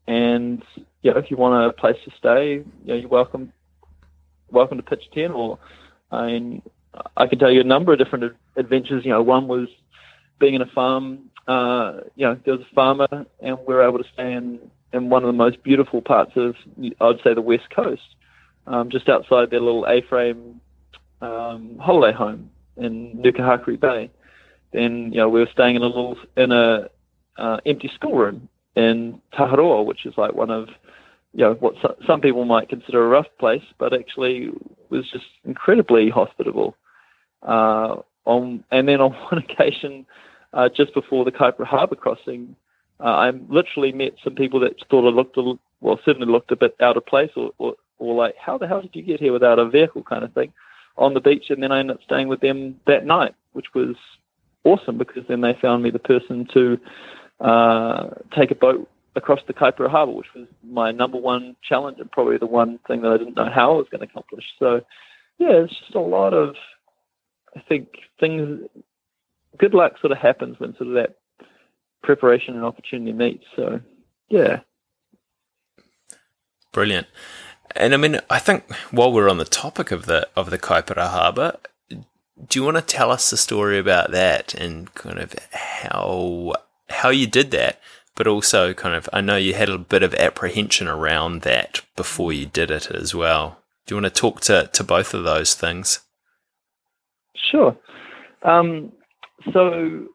and you know, if you want a place to stay, you know, you're welcome welcome to pitch ten or I mean I can tell you a number of different adventures. You know, one was being in a farm. Uh, you know, there was a farmer, and we were able to stay in in one of the most beautiful parts of I'd say the west coast, um, just outside their little A-frame um, holiday home in Nukuhakari Bay. Then you know we were staying in a little in a uh, empty schoolroom in Taharoa, which is like one of you know what some people might consider a rough place, but actually was just incredibly hospitable. Uh, on and then on one occasion, uh, just before the Kaipara Harbour crossing, uh, I literally met some people that thought I looked a, well, certainly looked a bit out of place, or, or, or like, how the hell did you get here without a vehicle, kind of thing, on the beach. And then I ended up staying with them that night, which was awesome because then they found me the person to uh, take a boat across the Kaipara Harbour, which was my number one challenge and probably the one thing that I didn't know how I was going to accomplish. So, yeah, it's just a lot of, I think, things, good luck sort of happens when sort of that preparation and opportunity meets. So, yeah. Brilliant. And I mean, I think while we're on the topic of the of the Kaipara Harbour, do you want to tell us the story about that and kind of how how you did that? but also kind of I know you had a bit of apprehension around that before you did it as well. Do you want to talk to, to both of those things? Sure. Um, so,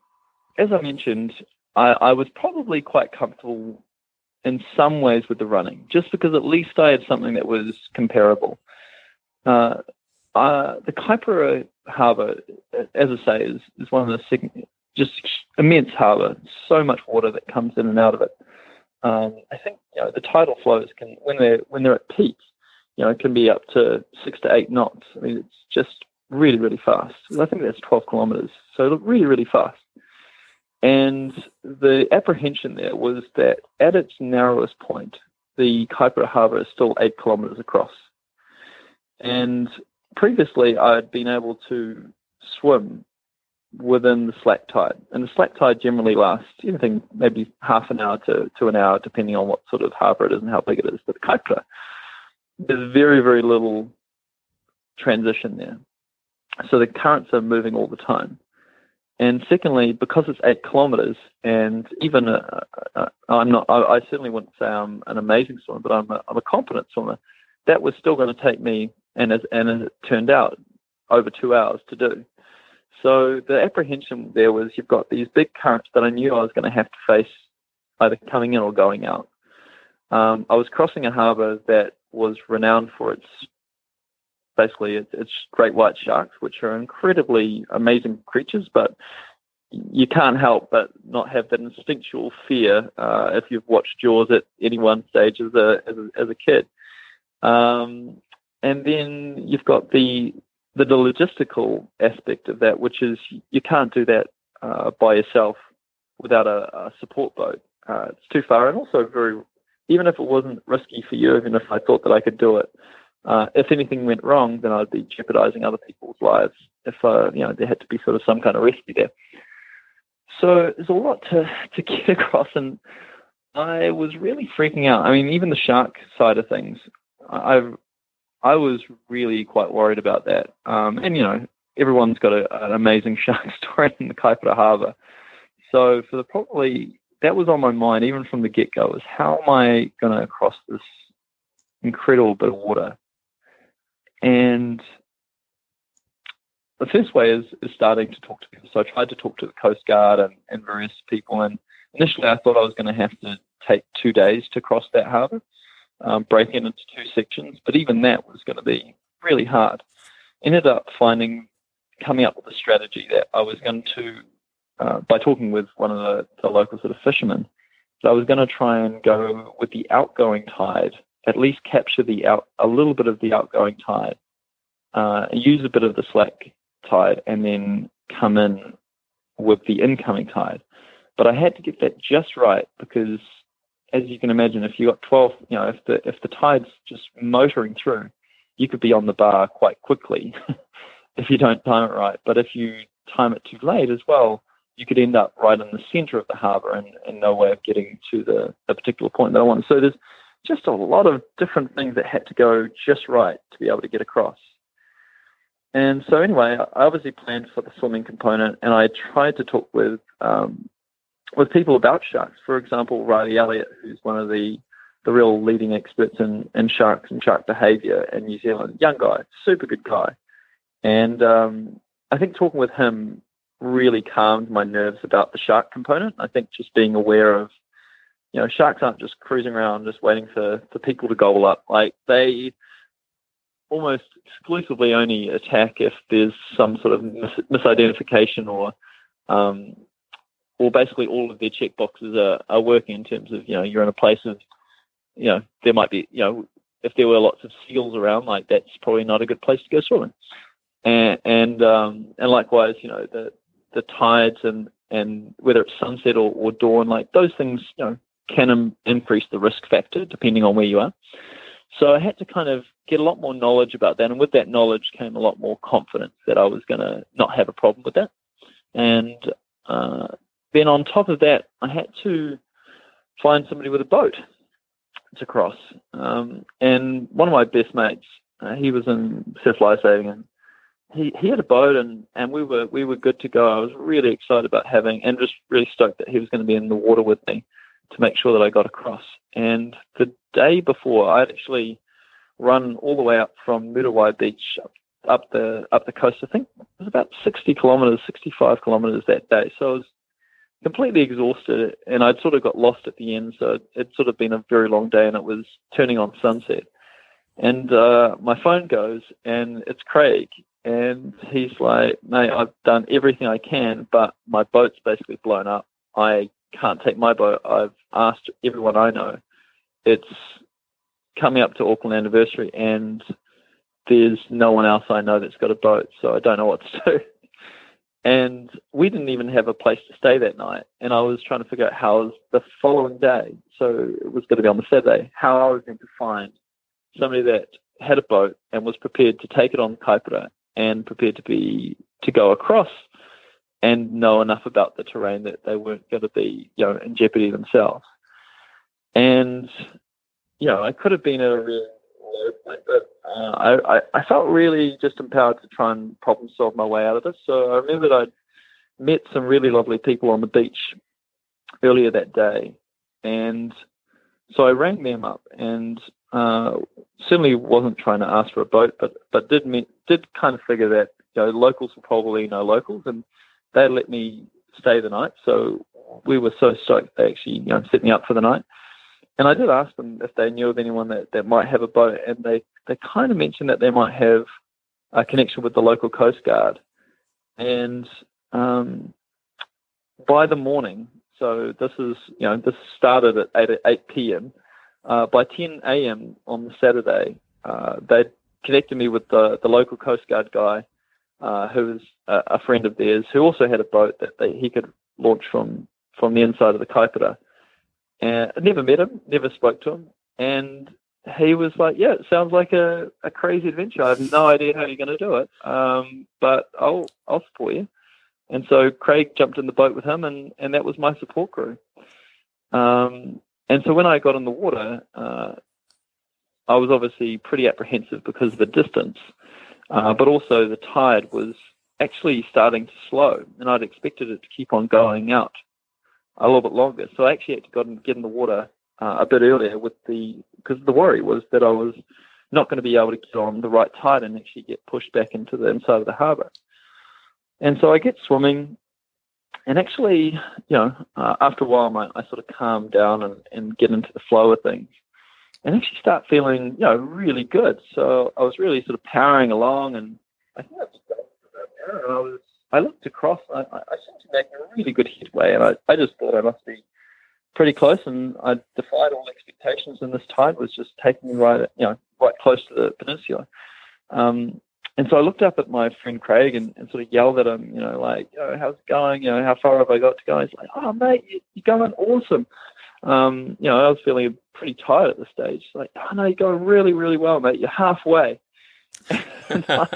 as I mentioned, I, I, was probably quite comfortable in some ways with the running, just because at least I had something that was comparable. Uh, uh, the Kaipara Harbour, as I say, is, is one of the just immense harbour, so much water that comes in and out of it. Um, I think you know the tidal flows can when they're when they're at peak, you know, it can be up to six to eight knots. I mean, it's just really really fast. I think that's 12 kilometres, so really really fast. And the apprehension there was that at its narrowest point, the Kaipara Harbour is still eight kilometres across. And previously, I had been able to swim within the slack tide. And the slack tide generally lasts anything maybe half an hour to, to an hour, depending on what sort of harbour it is and how big it is. But the Kaipara, there's very, very little transition there. So the currents are moving all the time. And secondly, because it's eight kilometres, and even a, a, I'm not, I, I, certainly wouldn't say I'm an amazing swimmer, but I'm a, I'm a competent swimmer. That was still going to take me, and as and as it turned out, over two hours to do. So the apprehension there was you've got these big currents that I knew I was going to have to face either coming in or going out. Um, I was crossing a harbour that was renowned for its basically it's, it's great white sharks, which are incredibly amazing creatures, but you can't help but not have that instinctual fear uh, if you've watched Jaws at any one stage as a as a, as a kid. Um, and then you've got the the logistical aspect of that, which is you can't do that uh, by yourself without a, a support boat. Uh, it's too far, and also very even if it wasn't risky for you, even if I thought that I could do it, uh, if anything went wrong, then I'd be jeopardizing other people's lives. If uh, you know there had to be sort of some kind of rescue there. So there's a lot to to get across, and I was really freaking out. I mean, even the shark side of things, I I was really quite worried about that. Um, and you know, everyone's got a, an amazing shark story in the Kaipara Harbour. So for the probably that was on my mind even from the get go was how am I going to cross this incredible bit of water? And the first way is, is starting to talk to people. So I tried to talk to the Coast Guard and, and various people. And initially, I thought I was going to have to take two days to cross that harbour, um, it into two sections. But even that was going to be really hard. Ended up finding, coming up with a strategy that I was going to uh, by talking with one of the, the local sort of fishermen, that I was going to try and go with the outgoing tide, at least capture the out a little bit of the outgoing tide, uh, use a bit of the slack tide, and then come in with the incoming tide. But I had to get that just right because, as you can imagine, if you got 12, you know, if the if the tide's just motoring through, you could be on the bar quite quickly if you don't time it right. But if you time it too late as well, you could end up right in the center of the harbor and, and no way of getting to the, the particular point that I want. So there's just a lot of different things that had to go just right to be able to get across. And so anyway, I obviously planned for the swimming component, and I tried to talk with um, with people about sharks. For example, Riley Elliott, who's one of the the real leading experts in, in sharks and shark behaviour in New Zealand. Young guy, super good guy, and um, I think talking with him really calmed my nerves about the shark component. I think just being aware of, you know, sharks aren't just cruising around just waiting for, for people to gobble up. Like they almost exclusively only attack if there's some sort of mis- misidentification or, um, or basically all of their check boxes are, are working in terms of, you know, you're in a place of, you know, there might be, you know, if there were lots of seals around, like that's probably not a good place to go swimming. And and um, and likewise, you know, the the tides and and whether it's sunset or, or dawn, like those things, you know, can increase the risk factor depending on where you are. So I had to kind of get a lot more knowledge about that, and with that knowledge came a lot more confidence that I was going to not have a problem with that. And uh, then on top of that, I had to find somebody with a boat to cross. Um, and one of my best mates, uh, he was in surf lifesaving, and he, he had a boat and, and we were we were good to go. I was really excited about having and just really stoked that he was going to be in the water with me to make sure that I got across. And the day before, I'd actually run all the way up from Muriwai Beach up, the up the coast. I think it was about 60 kilometers, 65 kilometers that day. So I was completely exhausted, and I'd sort of got lost at the end. So it'd sort of been a very long day, and it was turning on sunset. And uh, my phone goes, and it's Craig, and he's like, mate, I've done everything I can, but my boat's basically blown up. I can't take my boat. I've asked everyone I know. It's coming up to Auckland anniversary, and there's no one else I know that's got a boat, so I don't know what to do. And we didn't even have a place to stay that night. And I was trying to figure out how the following day, so it was going to be on the Saturday, how I was going to find somebody that had a boat and was prepared to take it on Kaipara and prepared to be to go across and know enough about the terrain that they weren't going to be you know in jeopardy themselves. And you know, I could have been at a really low point, but uh, I, I felt really just empowered to try and problem solve my way out of this. So I remember that I'd met some really lovely people on the beach earlier that day, and so I rang them up and uh, certainly wasn't trying to ask for a boat, but but did me, did kind of figure that you know locals were probably no locals, and they let me stay the night. So we were so stoked they actually you know set me up for the night. And I did ask them if they knew of anyone that, that might have a boat, and they, they kind of mentioned that they might have a connection with the local Coast Guard. And um, by the morning, so this is, you know, this started at 8, 8 p.m. Uh, by 10 a.m. on the Saturday, uh, they connected me with the, the local Coast Guard guy uh, who was a, a, friend of theirs who also had a boat that they, he could launch from, from the inside of the Kaipara. And I never met him, never spoke to him. And he was like, "Yeah, it sounds like a, a crazy adventure. I have no idea how you're going to do it, um, but I'll I'll support you." And so Craig jumped in the boat with him, and and that was my support crew. Um, and so when I got in the water, uh, I was obviously pretty apprehensive because of the distance, uh, but also the tide was actually starting to slow, and I'd expected it to keep on going out a little bit longer. So I actually had to go and get in the water uh, a bit earlier with the because the worry was that I was not going to be able to get on the right tide and actually get pushed back into the inside of the harbour. And so I get swimming, and actually, you know, uh, after a while, my, I sort of calm down and, and get into the flow of things, and actually start feeling, you know, really good. So I was really sort of powering along, and I think I was, I was I looked across, I, I seemed to make a really good headway, and I, I just thought I must be pretty close, and I defied all expectations. And this tide was just taking me right, you know, right close to the peninsula. Um, and so I looked up at my friend Craig and, and, sort of yelled at him, you know, like, oh, how's it going? You know, how far have I got to go? He's like, oh, mate, you're going awesome. Um, you know, I was feeling pretty tired at the stage. Like, oh, no, you're going really, really well, mate. You're halfway. I,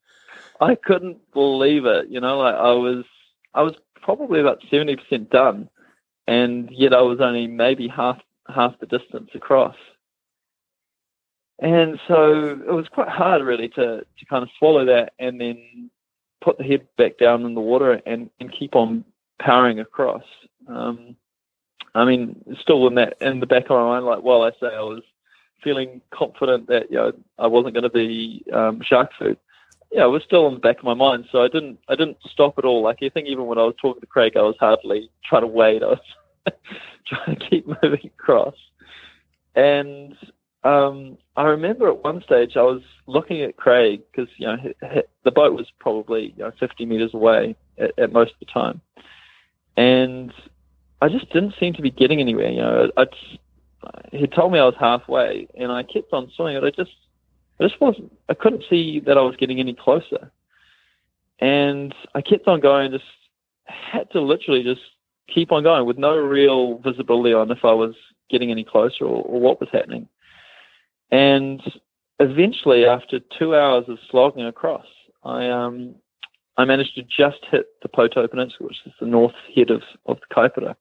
I couldn't believe it. You know, like I was, I was probably about 70% done and yet I was only maybe half half the distance across. And so it was quite hard really to, to kind of swallow that and then put the head back down in the water and, and keep on powering across. Um, I mean, still in that in the back of my mind, like while I say I was feeling confident that you know I wasn't going to be um, shark food. Yeah, it was still in the back of my mind, so I didn't I didn't stop at all. Like I think even when I was talking to Craig, I was hardly trying to wait. I was trying to keep moving across. And um, I remember at one stage I was looking at Craig because you know the boat was probably you know 50 meters away at, at, most of the time, and I just didn't seem to be getting anywhere. You know, I, I he told me I was halfway, and I kept on swimming, but I just I just wasn't. I couldn't see that I was getting any closer, and I kept on going. Just had to literally just keep on going with no real visibility on if I was getting any closer or, or what was happening. And eventually, after two hours of slogging across, I um, I managed to just hit the Pouto Peninsula, which is the north head of, of the Kaipara.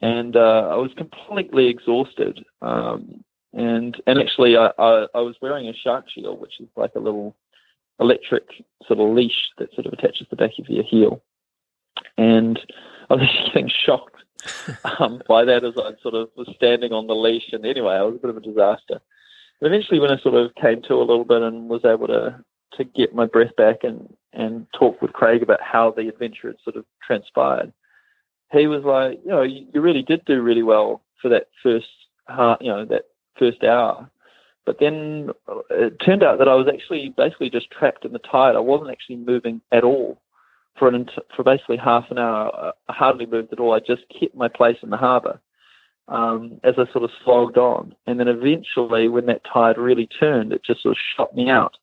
And uh, I was completely exhausted. Um, and and actually, I, I, I, was wearing a shark shield, which is like a little electric sort of leash that sort of attaches the back of your heel. And I was getting shocked um, by that as I sort of was standing on the leash. And anyway, it was a bit of a disaster. But eventually, when I sort of came to a little bit and was able to to get my breath back and and talk with Craig about how the adventure had sort of transpired, he was like, you know, you, you really did do really well for that first, you know, that first hour. But then it turned out that I was actually basically just trapped in the tide. I wasn't actually moving at all for an for basically half an hour. I hardly moved at all. I just kept my place in the harbour um, as I sort of slogged on, and then eventually, when that tide really turned, it just sort of shot me out.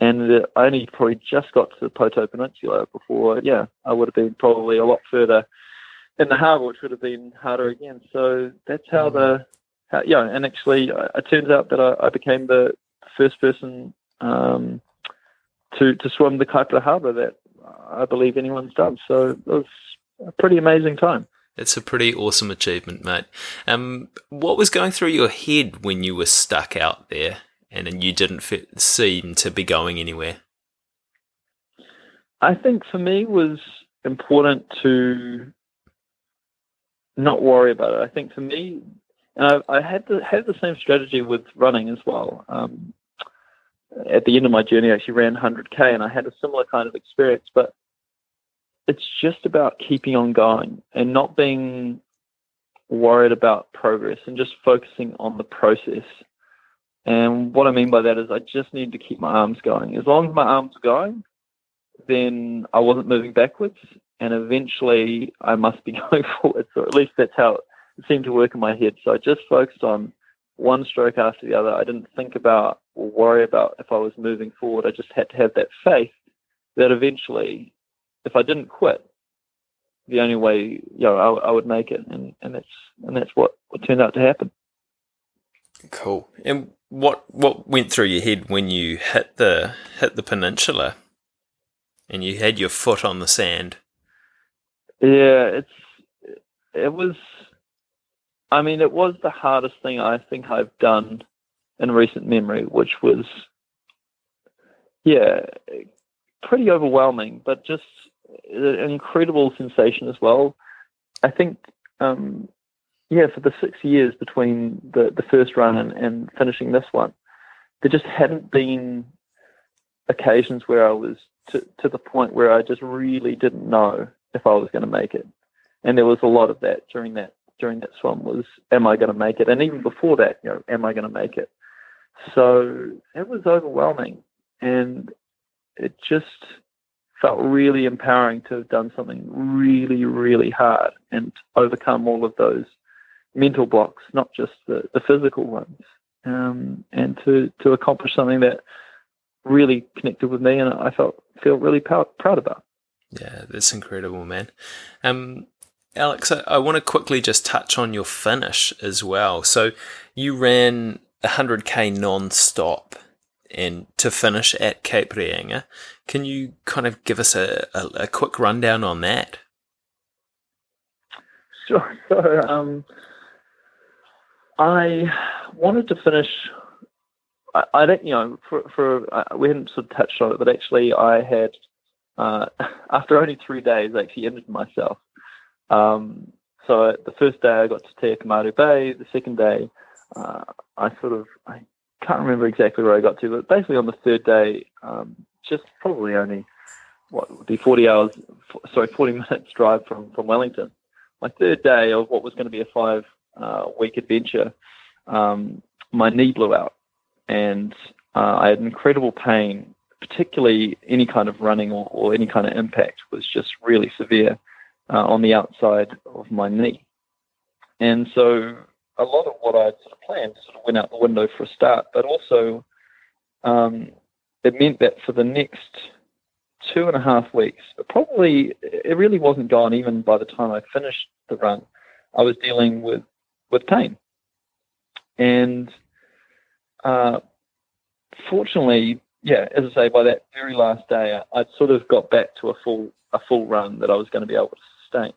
And I only probably just got to the Pouto Peninsula before, yeah, I would have been probably a lot further in the harbour, which would have been harder again. So that's how the, how, yeah, and actually, uh, it turns out that I, I became the first person um, to to swim the Kaipara Harbour that I believe anyone's done. So it was a pretty amazing time. It's a pretty awesome achievement, mate. Um, what was going through your head when you were stuck out there and you didn't fit, seem to be going anywhere? I think for me was important to not worry about it. I think for me, and I, I had the, had the same strategy with running as well. Um, at the end of my journey, I actually ran 100k, and I had a similar kind of experience. But it's just about keeping on going and not being worried about progress and just focusing on the process And what I mean by that is I just need to keep my arms going. As long as my arms are going, then I wasn't moving backwards, and eventually I must be going forward. So at least that's how it seemed to work in my head. So I just focused on one stroke after the other. I didn't think about or worry about if I was moving forward. I just had to have that faith that eventually, if I didn't quit, the only way you know I, I would make it, and, and that's and that's what, what turned out to happen. Cool. And what what went through your head when you hit the hit the peninsula, and you had your foot on the sand? Yeah, it's it was. I mean, it was the hardest thing I think I've done in recent memory, which was, yeah, pretty overwhelming, but just an incredible sensation as well. I think, um, yeah, for the six years between the, the first run and, and finishing this one, there just hadn't been occasions where I was to, to the point where I just really didn't know if I was going to make it. And there was a lot of that during that during that swim was, am I going to make it? And even before that, you know, am I going to make it? So it was overwhelming, and it just felt really empowering to have done something really, really hard and overcome all of those mental blocks, not just the, the physical ones, um, and to, to accomplish something that really connected with me and I felt feel really proud, proud about. Yeah, that's incredible, man. Um, Alex, I, I want to quickly just touch on your finish as well. So you ran 100k non-stop and to finish at Cape Reinga. Can you kind of give us a, a, a quick rundown on that? Sure. Um, I wanted to finish. I, I don't, you know, for, for uh, we hadn't sort of touched on it, but actually, I had uh, after only three days, I actually injured myself. Um, so the first day I got to Te Akamaru Bay. The second day, uh, I sort of I can't remember exactly where I got to, but basically on the third day, um, just probably only what would be 40 hours, sorry, 40 minutes drive from from Wellington. My third day of what was going to be a five uh, week adventure, um, my knee blew out, and uh, I had incredible pain. Particularly, any kind of running or, or any kind of impact was just really severe uh, on the outside of my knee, and so a lot of what I'd sort of planned sort of went out the window for a start, but also um, it meant that for the next two and a half weeks, probably it really wasn't gone even by the time I finished the run. I was dealing with with pain, and uh, fortunately, yeah, as I say, by that very last day, I, I'd sort of got back to a full a full run that I was going to be able to sustain,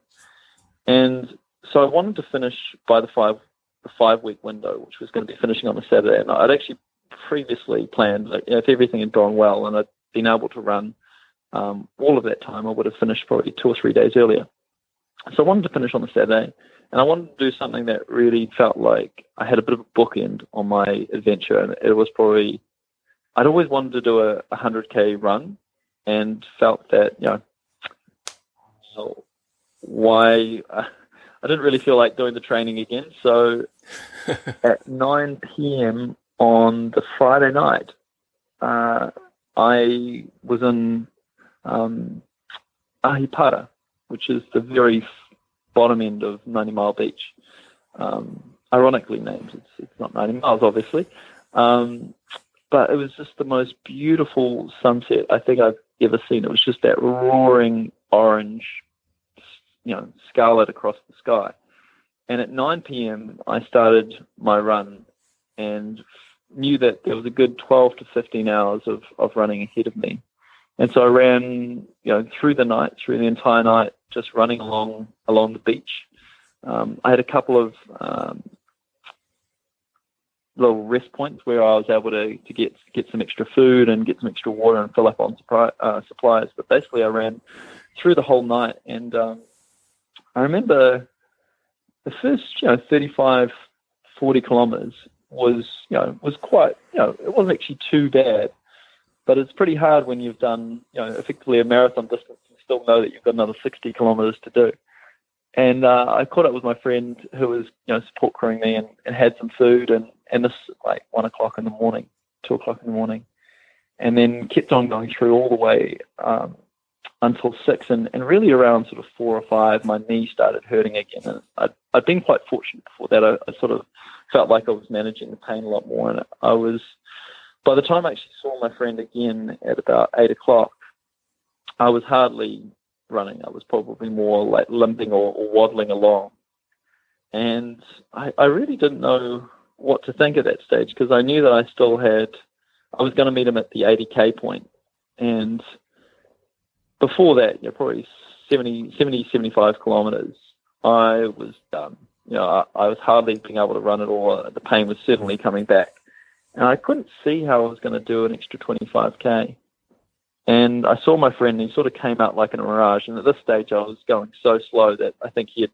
and so I wanted to finish by the five the five week window, which was going to be finishing on the Saturday. And I'd actually previously planned, you know, if everything had gone well and I'd been able to run um, all of that time, I would have finished probably two or three days earlier. So I wanted to finish on the Saturday, and I wanted to do something that really felt like I had a bit of a bookend on my adventure. And it was probably, I'd always wanted to do a, 100k run, and felt that you know, why. Uh, I didn't really feel like doing the training again. So at 9 p.m. on the Friday night, uh, I was in um, Ahipara, which is the very bottom end of 90 Mile Beach. Um, ironically named, it's, it's not 90 miles, obviously. Um, but it was just the most beautiful sunset I think I've ever seen. It was just that roaring orange you know, scarlet across the sky. And at 9 p.m., I started my run and knew that there was a good 12 to 15 hours of, of running ahead of me. And so I ran, you know, through the night, through the entire night, just running along along the beach. Um, I had a couple of um, little rest points where I was able to, to get get some extra food and get some extra water and fill up on supply, uh, supplies. But basically, I ran through the whole night, and um, I remember the first, you know, 35, 40 kilometers was, you know, was quite, you know, it wasn't actually too bad, but it's pretty hard when you've done, you know, effectively a marathon distance and still know that you've got another 60 kilometers to do. And uh, I caught up with my friend who was, you know, support crewing me and, and had some food and, and this like one o'clock in the morning, two o'clock in the morning, and then kept on going through all the way um, until six, and, and really around sort of four or five, my knee started hurting again. And I'd, I'd been quite fortunate before that. I, I sort of felt like I was managing the pain a lot more, and I was. By the time I actually saw my friend again at about eight o'clock, I was hardly running. I was probably more like limping or, or waddling along. And I, I really didn't know what to think at that stage because I knew that I still had, I was going to meet him at the 80k point. And before that, you know, probably 70, 70, 75 kilometers, I was done. You know, I, I was hardly being able to run at all. The pain was certainly coming back. And I couldn't see how I was going to do an extra 25k. And I saw my friend, and he sort of came out like in a mirage. And at this stage, I was going so slow that I think he had,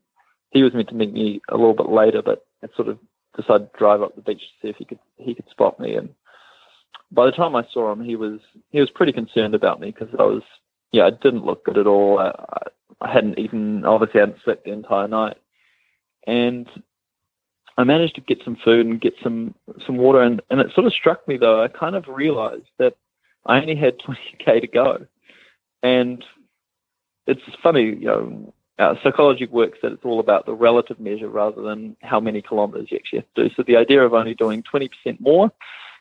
he was meant to meet me a little bit later, but it sort of decided to drive up the beach to see if he could he could spot me. And by the time I saw him, he was he was pretty concerned about me because I was yeah I didn't look good at all. I, I hadn't even obviously I hadn't slept the entire night, and I managed to get some food and get some some water. And and it sort of struck me though. I kind of realized that I only had 20k to go, and it's funny, you know. Uh, psychology works that it's all about the relative measure rather than how many kilometers you actually have to do. So the idea of only doing 20% more,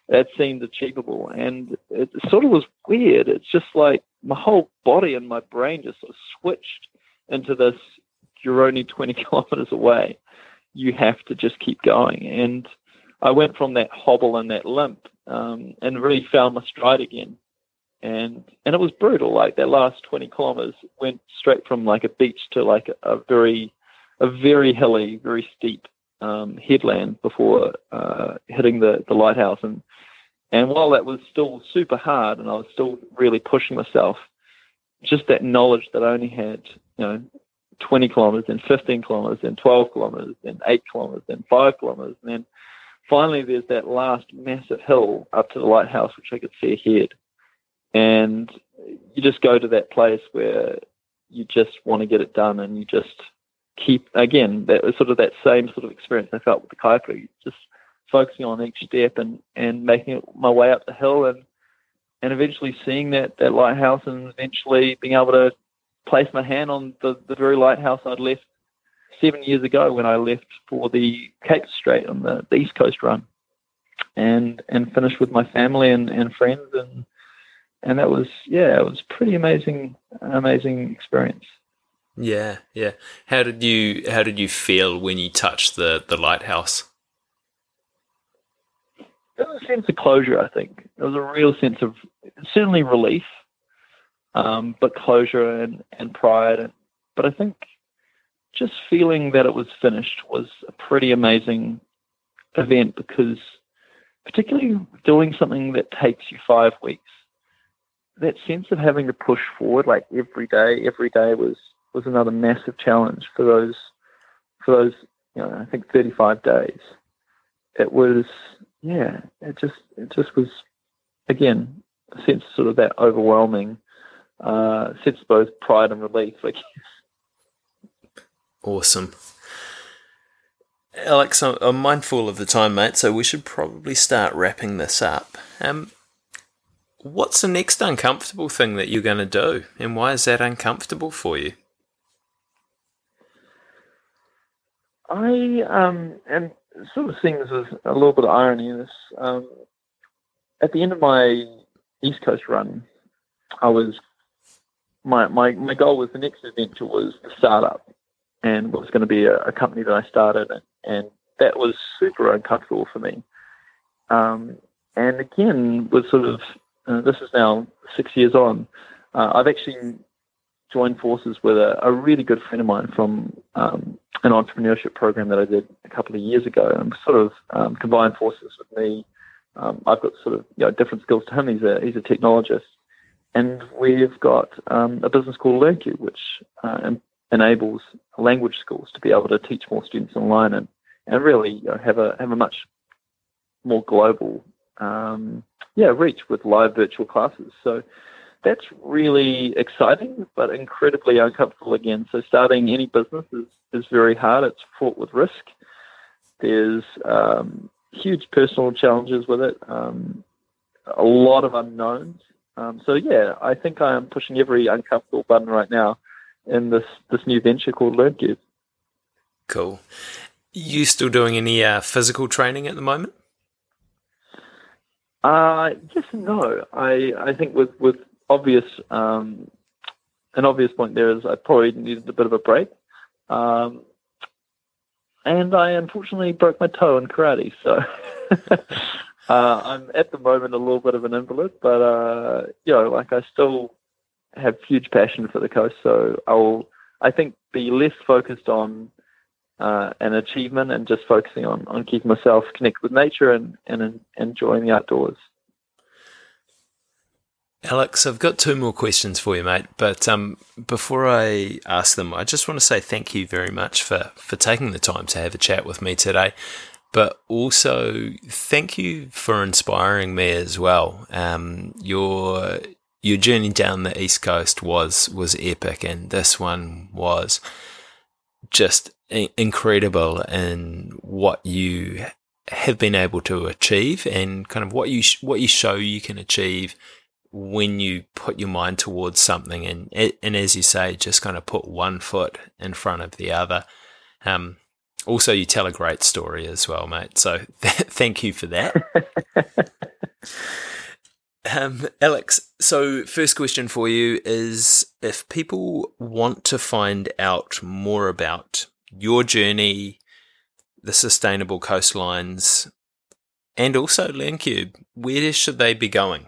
that seemed achievable. And it sort of was weird. It's just like my whole body and my brain just sort of switched into this you're only 20 kilometers away. You have to just keep going. And I went from that hobble and that limp um, and really found my stride again. And and it was brutal. Like that last 20 kilometers went straight from like a beach to like a, a very a very hilly, very steep um, headland before uh, hitting the, the lighthouse. And and while that was still super hard, and I was still really pushing myself, just that knowledge that I only had, you know, 20 kilometers, and 15 kilometers, and 12 kilometers, and 8 kilometers, and 5 kilometers, and then finally there's that last massive hill up to the lighthouse, which I could see ahead. And you just go to that place where you just want to get it done and you just keep, again, that sort of that same sort of experience I felt with the Kaipara, just focusing on each step and, and making it my way up the hill and, and eventually seeing that, that lighthouse and eventually being able to place my hand on the, the very lighthouse I'd left seven years ago when I left for the Cape Strait on the, the East Coast run, and and finished with my family and, and friends, and and that was yeah, it was pretty amazing, amazing experience. Yeah, yeah. How did you how did you feel when you touched the the lighthouse? There was a sense of closure. I think there was a real sense of certainly relief, um, but closure and and pride. And, but I think just feeling that it was finished was a pretty amazing event because, particularly doing something that takes you five weeks, that sense of having to push forward like every day, every day was was another massive challenge for those for those you know I think 35 days. It was yeah, it just it just was again a sense of sort of that overwhelming uh, sense of both pride and relief, Like. Awesome. Alex, I'm mindful of the time, mate, so we should probably start wrapping this up. Um, what's the next uncomfortable thing that you're going to do, and why is that uncomfortable for you? I um, and sort of seeing this as a little bit of irony in this. Um, at the end of my East Coast run, I was my my my goal was the next adventure was the startup, and was going to be a, a company that I started, and, and, that was super uncomfortable for me. Um, and again, was sort of uh, this is now six years on. Uh, I've actually joined forces with a, a, really good friend of mine from um, an entrepreneurship program that I did a couple of years ago, and sort of um, combined forces with me. Um, I've got sort of you know, different skills to him. He's a he's a technologist, and we've got um, a business called LearnCube, which uh, enables language schools to be able to teach more students online and, and really you know, have a have a much more global um, yeah reach with live virtual classes. So that's really exciting, but incredibly uncomfortable again. So starting any business is, is very hard. It's fraught with risk. There's um, huge personal challenges with it, um, a lot of unknowns. Um, so yeah, I think I am pushing every uncomfortable button right now in this this new venture called LearnCube. Cool. You still doing any uh, physical training at the moment? Uh, yes and no. I I think with with obvious um, an obvious point there is I probably needed a bit of a break. Um, and I unfortunately broke my toe in karate, so uh, I'm at the moment a little bit of an invalid, but uh, you know, like I still have huge passion for the coast, so I'll I think be less focused on uh, an achievement and just focusing on, on keeping myself connected with nature and, and enjoying the outdoors. Alex, I've got two more questions for you, mate. But um, before I ask them, I just want to say thank you very much for, for taking the time to have a chat with me today. But also, thank you for inspiring me as well. Um, your your journey down the east coast was was epic, and this one was just incredible in what you have been able to achieve and kind of what you what you show you can achieve when you put your mind towards something and and as you say, just kind of put one foot in front of the other. Um, also, you tell a great story as well, mate. So th- thank you for that. um, Alex, so first question for you is if people want to find out more about your journey, the sustainable coastlines, and also LearnCube, where should they be going?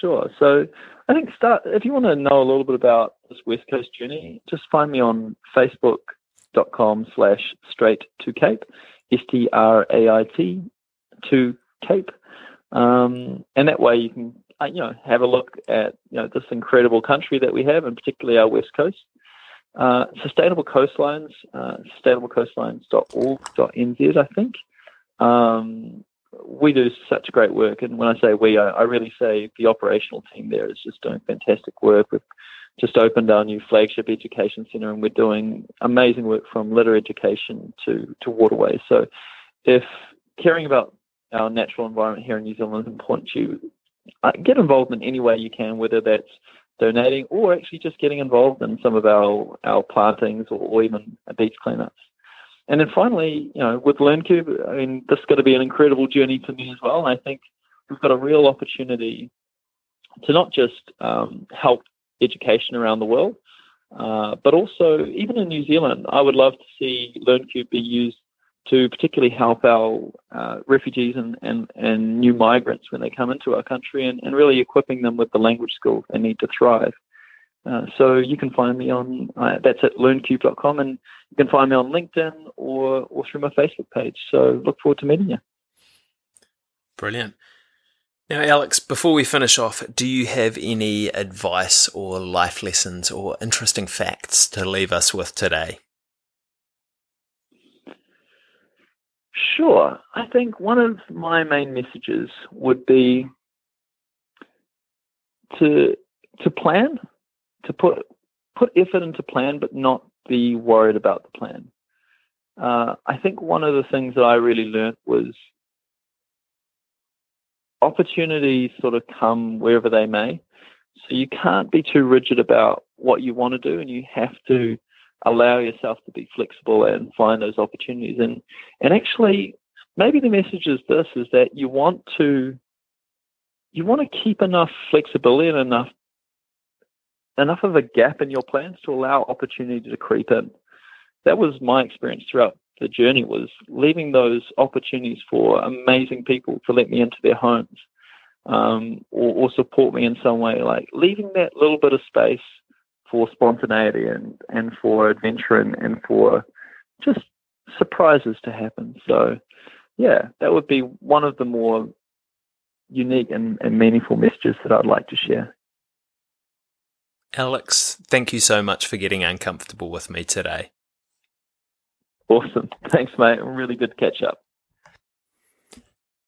Sure. So I think start if you want to know a little bit about this West Coast journey, just find me on facebook.com slash Strait to Cape, S T R A I T to Cape. Um, and that way you can uh, you know have a look at you know this incredible country that we have, and particularly our west coast. Uh, sustainable coastlines, uh, sustainablecoastlines.org.nz, I think. Um, we do such great work, and when I say we, I, I, really say the operational team there is just doing fantastic work. We've just opened our new flagship education centre, and we're doing amazing work from litter education to to waterways. So, if caring about our natural environment here in New Zealand is important to you, uh, get involved in any way you can, whether that's donating or actually just getting involved in some of our our plantings or, even beach cleanups. And then finally, you know, with LearnCube, I mean, this is going to be an incredible journey for me as well. And I think we've got a real opportunity to not just um, help education around the world, uh, but also even in New Zealand, I would love to see LearnCube be used to particularly help our uh, refugees and, and, and new migrants when they come into our country and, and really equipping them with the language skills they need to thrive. Uh, so you can find me on uh, that's at learncube.com and you can find me on LinkedIn or or through my Facebook page. So look forward to meeting you. Brilliant. Now, Alex, before we finish off, do you have any advice or life lessons or interesting facts to leave us with today? Sure. I think one of my main messages would be to to plan to put put effort into plan, but not be worried about the plan. Uh, I think one of the things that I really learned was opportunities sort of come wherever they may. So you can't be too rigid about what you want to do, and you have to allow yourself to be flexible and find those opportunities. And and actually, maybe the message is this: is that you want to you want to keep enough flexibility and enough enough of a gap in your plans to allow opportunity to creep in. That was my experience throughout the journey was leaving those opportunities for amazing people to let me into their homes um, or, or, support me in some way, like leaving that little bit of space for spontaneity and, and for adventure and, and for just surprises to happen. So, yeah, that would be one of the more unique and, and meaningful messages that I'd like to share. Alex, thank you so much for getting uncomfortable with me today. Awesome. Thanks, mate. Really good to catch up.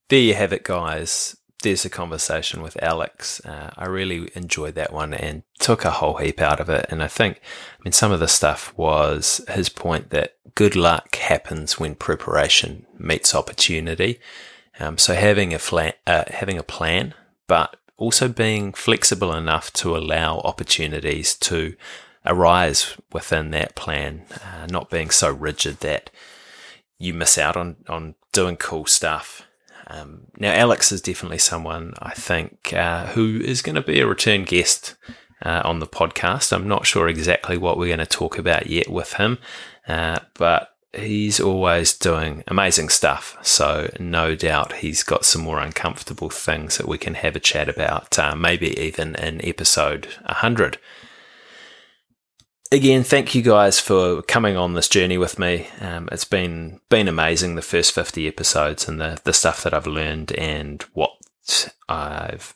There you have it, guys. There's a conversation with Alex. Uh, I really enjoyed that one and took a whole heap out of it. And I think, I mean, some of the stuff was his point that good luck happens when preparation meets opportunity. Um, so having a flat, uh, having a plan, but also being flexible enough to allow opportunities to arise within that plan, uh, not being so rigid that you miss out on, on doing cool stuff. Um, now, Alex is definitely someone I think uh, who is going to be a return guest uh, on the podcast. I'm not sure exactly what we're going to talk about yet with him, uh, but he's always doing amazing stuff. So, no doubt he's got some more uncomfortable things that we can have a chat about, uh, maybe even in episode 100 again, thank you guys for coming on this journey with me. Um, it's been been amazing the first fifty episodes and the the stuff that I've learned and what I've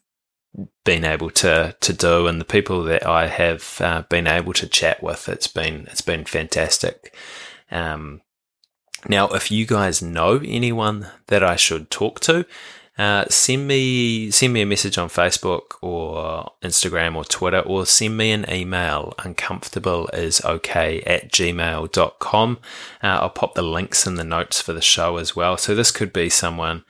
been able to to do and the people that I have uh, been able to chat with. It's been it's been fantastic. Um, now, if you guys know anyone that I should talk to, uh, send me send me a message on Facebook or Instagram or Twitter or send me an email uncomfortable is okay at gmail.com. Uh, I'll pop the links in the notes for the show as well. So this could be someone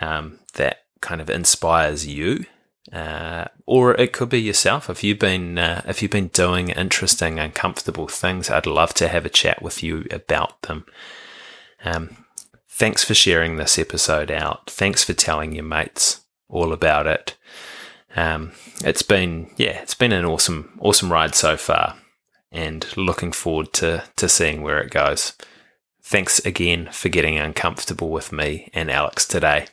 um, that kind of inspires you. Uh, or it could be yourself. If you've been uh, if you've been doing interesting, uncomfortable things, I'd love to have a chat with you about them. Um, Thanks for sharing this episode out. Thanks for telling your mates all about it. Um, it's been yeah, it's been an awesome awesome ride so far, and looking forward to to seeing where it goes. Thanks again for getting uncomfortable with me and Alex today.